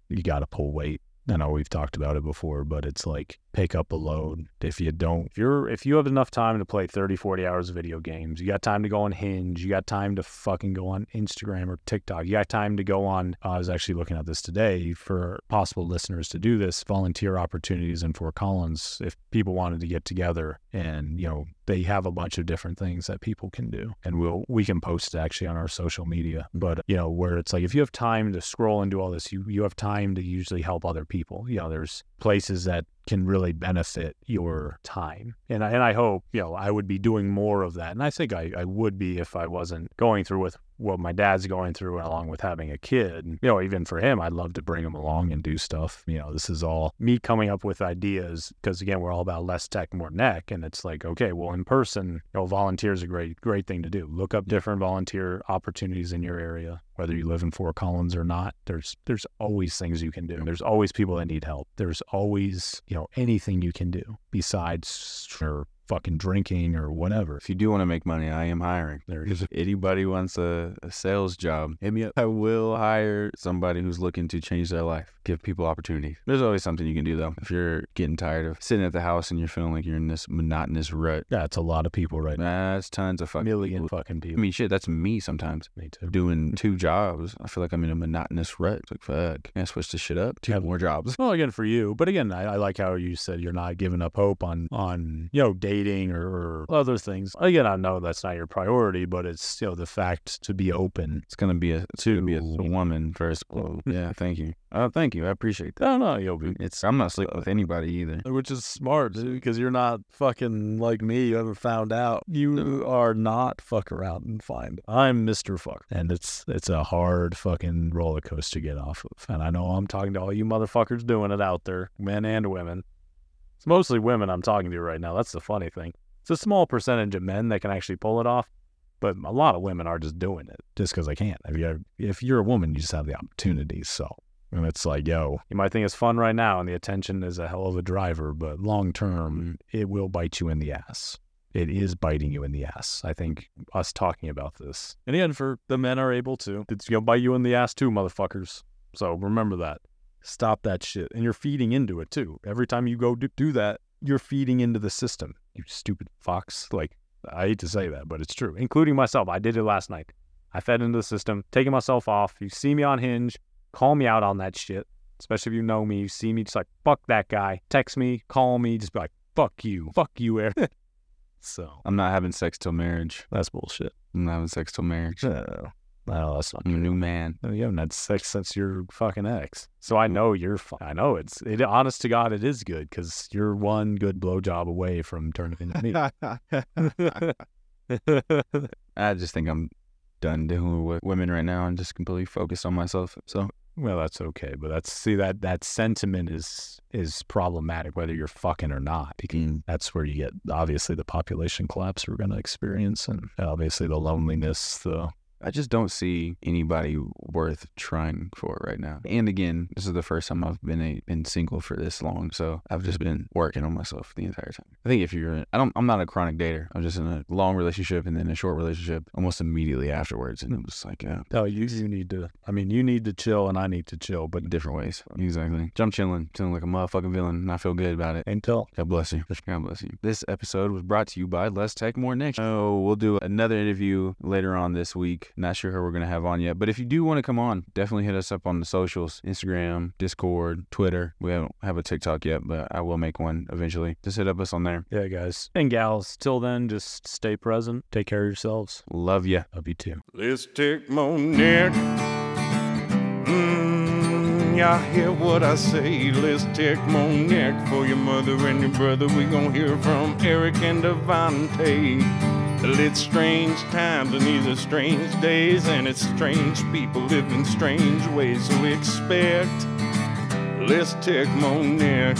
you got to pull weight. I know we've talked about it before, but it's like pick up a load. If you don't, if you're, if you have enough time to play 30, 40 hours of video games, you got time to go on Hinge, you got time to fucking go on Instagram or TikTok, you got time to go on. I was actually looking at this today for possible listeners to do this volunteer opportunities in Fort Collins. If people wanted to get together and, you know, they have a bunch of different things that people can do and we'll we can post actually on our social media. But you know where it's like if you have time to scroll and do all this you you have time to usually help other people. You know there's places that can really benefit your time. And I, and I hope you know I would be doing more of that. And I think I, I would be if I wasn't going through with what my dad's going through along with having a kid. You know, even for him, I'd love to bring him along and do stuff. You know, this is all me coming up with ideas because again, we're all about less tech, more neck. And it's like, okay, well, in person, you know, volunteer is a great, great thing to do. Look up different volunteer opportunities in your area, whether you live in Fort Collins or not. There's there's always things you can do. There's always people that need help. There's always, you know, anything you can do besides or fucking drinking or whatever. If you do want to make money, I am hiring. There is anybody wants a, a sales job, hit me up. I will hire somebody who's looking to change their life, give people opportunity. There's always something you can do though. If you're getting tired of sitting at the house and you're feeling like you're in this monotonous rut, Yeah, it's a lot of people right now. that's tons of fucking Million people. fucking I mean, shit, that's me sometimes. Me too. Doing two jobs, I feel like I'm in a monotonous rut. It's like, fuck, can I switch this shit up? Two Yeah. more jobs. Well, again, for you, but again, I, I like how you said you're not giving up hope on on you know dating or, or other things. Again, I know that's not your priority, but it's you know the fact to be open. It's gonna be a gonna be a, To- woman first. Yeah, thank you. Oh, thank you. I appreciate that. Don't know, you'll be. It's I'm not sleeping with anybody either. Which is smart, dude, because you're not fucking like me. You haven't found out. You are not fuck around and find. I'm Mr. Fuck. And it's it's a hard fucking roller coaster to get off of. And I know I'm talking to all you motherfuckers doing it out there, men and women. It's mostly women I'm talking to right now. That's the funny thing. It's a small percentage of men that can actually pull it off, but a lot of women are just doing it just because they can't. If you're, if you're a woman, you just have the opportunity. So and it's like, yo, you might think it's fun right now and the attention is a hell of a driver, but long term, mm-hmm. it will bite you in the ass. It is biting you in the ass. I think us talking about this. And again, for the men are able to. It's going to bite you in the ass too, motherfuckers. So remember that. Stop that shit. And you're feeding into it too. Every time you go do, do that, you're feeding into the system. You stupid fox. Like, I hate to say that, but it's true. Including myself. I did it last night. I fed into the system, taking myself off. You see me on Hinge, call me out on that shit. Especially if you know me, you see me just like, fuck that guy. Text me, call me, just be like, fuck you. Fuck you, Eric. [laughs] so I'm not having sex till marriage. that's bullshit. I'm not having sex till marriage. No, no that's not I'm a new man. You haven't had sex since your fucking ex. So I know you're. I know it's, it, honest to God, it is good because you're one good blowjob away from turning into me. [laughs] I just think I'm done dealing with women right now. I'm just completely focused on myself. So well, that's okay. But that's, see, that, that sentiment is, is problematic whether you're fucking or not because mm, that's where you get obviously the population collapse we're going to experience and obviously the loneliness, the, I just don't see anybody worth trying for right now. And again, this is the first time I've been a, been single for this long, so I've just been working on myself the entire time. I think if you're, in, I don't, I'm not a chronic dater. I'm just in a long relationship and then a short relationship almost immediately afterwards, and it was like uh, oh, you, you need to, I mean, you need to chill and I need to chill, but different ways. Exactly. I'm chilling, chilling like a motherfucking villain, and I feel good about it. until God bless you. God bless you. This episode was brought to you by Less Tech More Neck. Oh, we'll do another interview later on this week. Not sure who we're going to have on yet, but if you do want to come on, definitely hit us up on the socials Instagram, Discord, Twitter. We don't have a TikTok yet, but I will make one eventually. Just hit up us on there. Yeah, guys and gals. Till then, just stay present. Take care of yourselves. Love ya. Love you too. Less Tech More Neck. Mmm, y'all hear what I say? Let's take Monique for your mother and your brother. We gon' hear from Eric and It's strange times and these are strange days, and it's strange people live in strange ways. So expect Less Tech More Neck.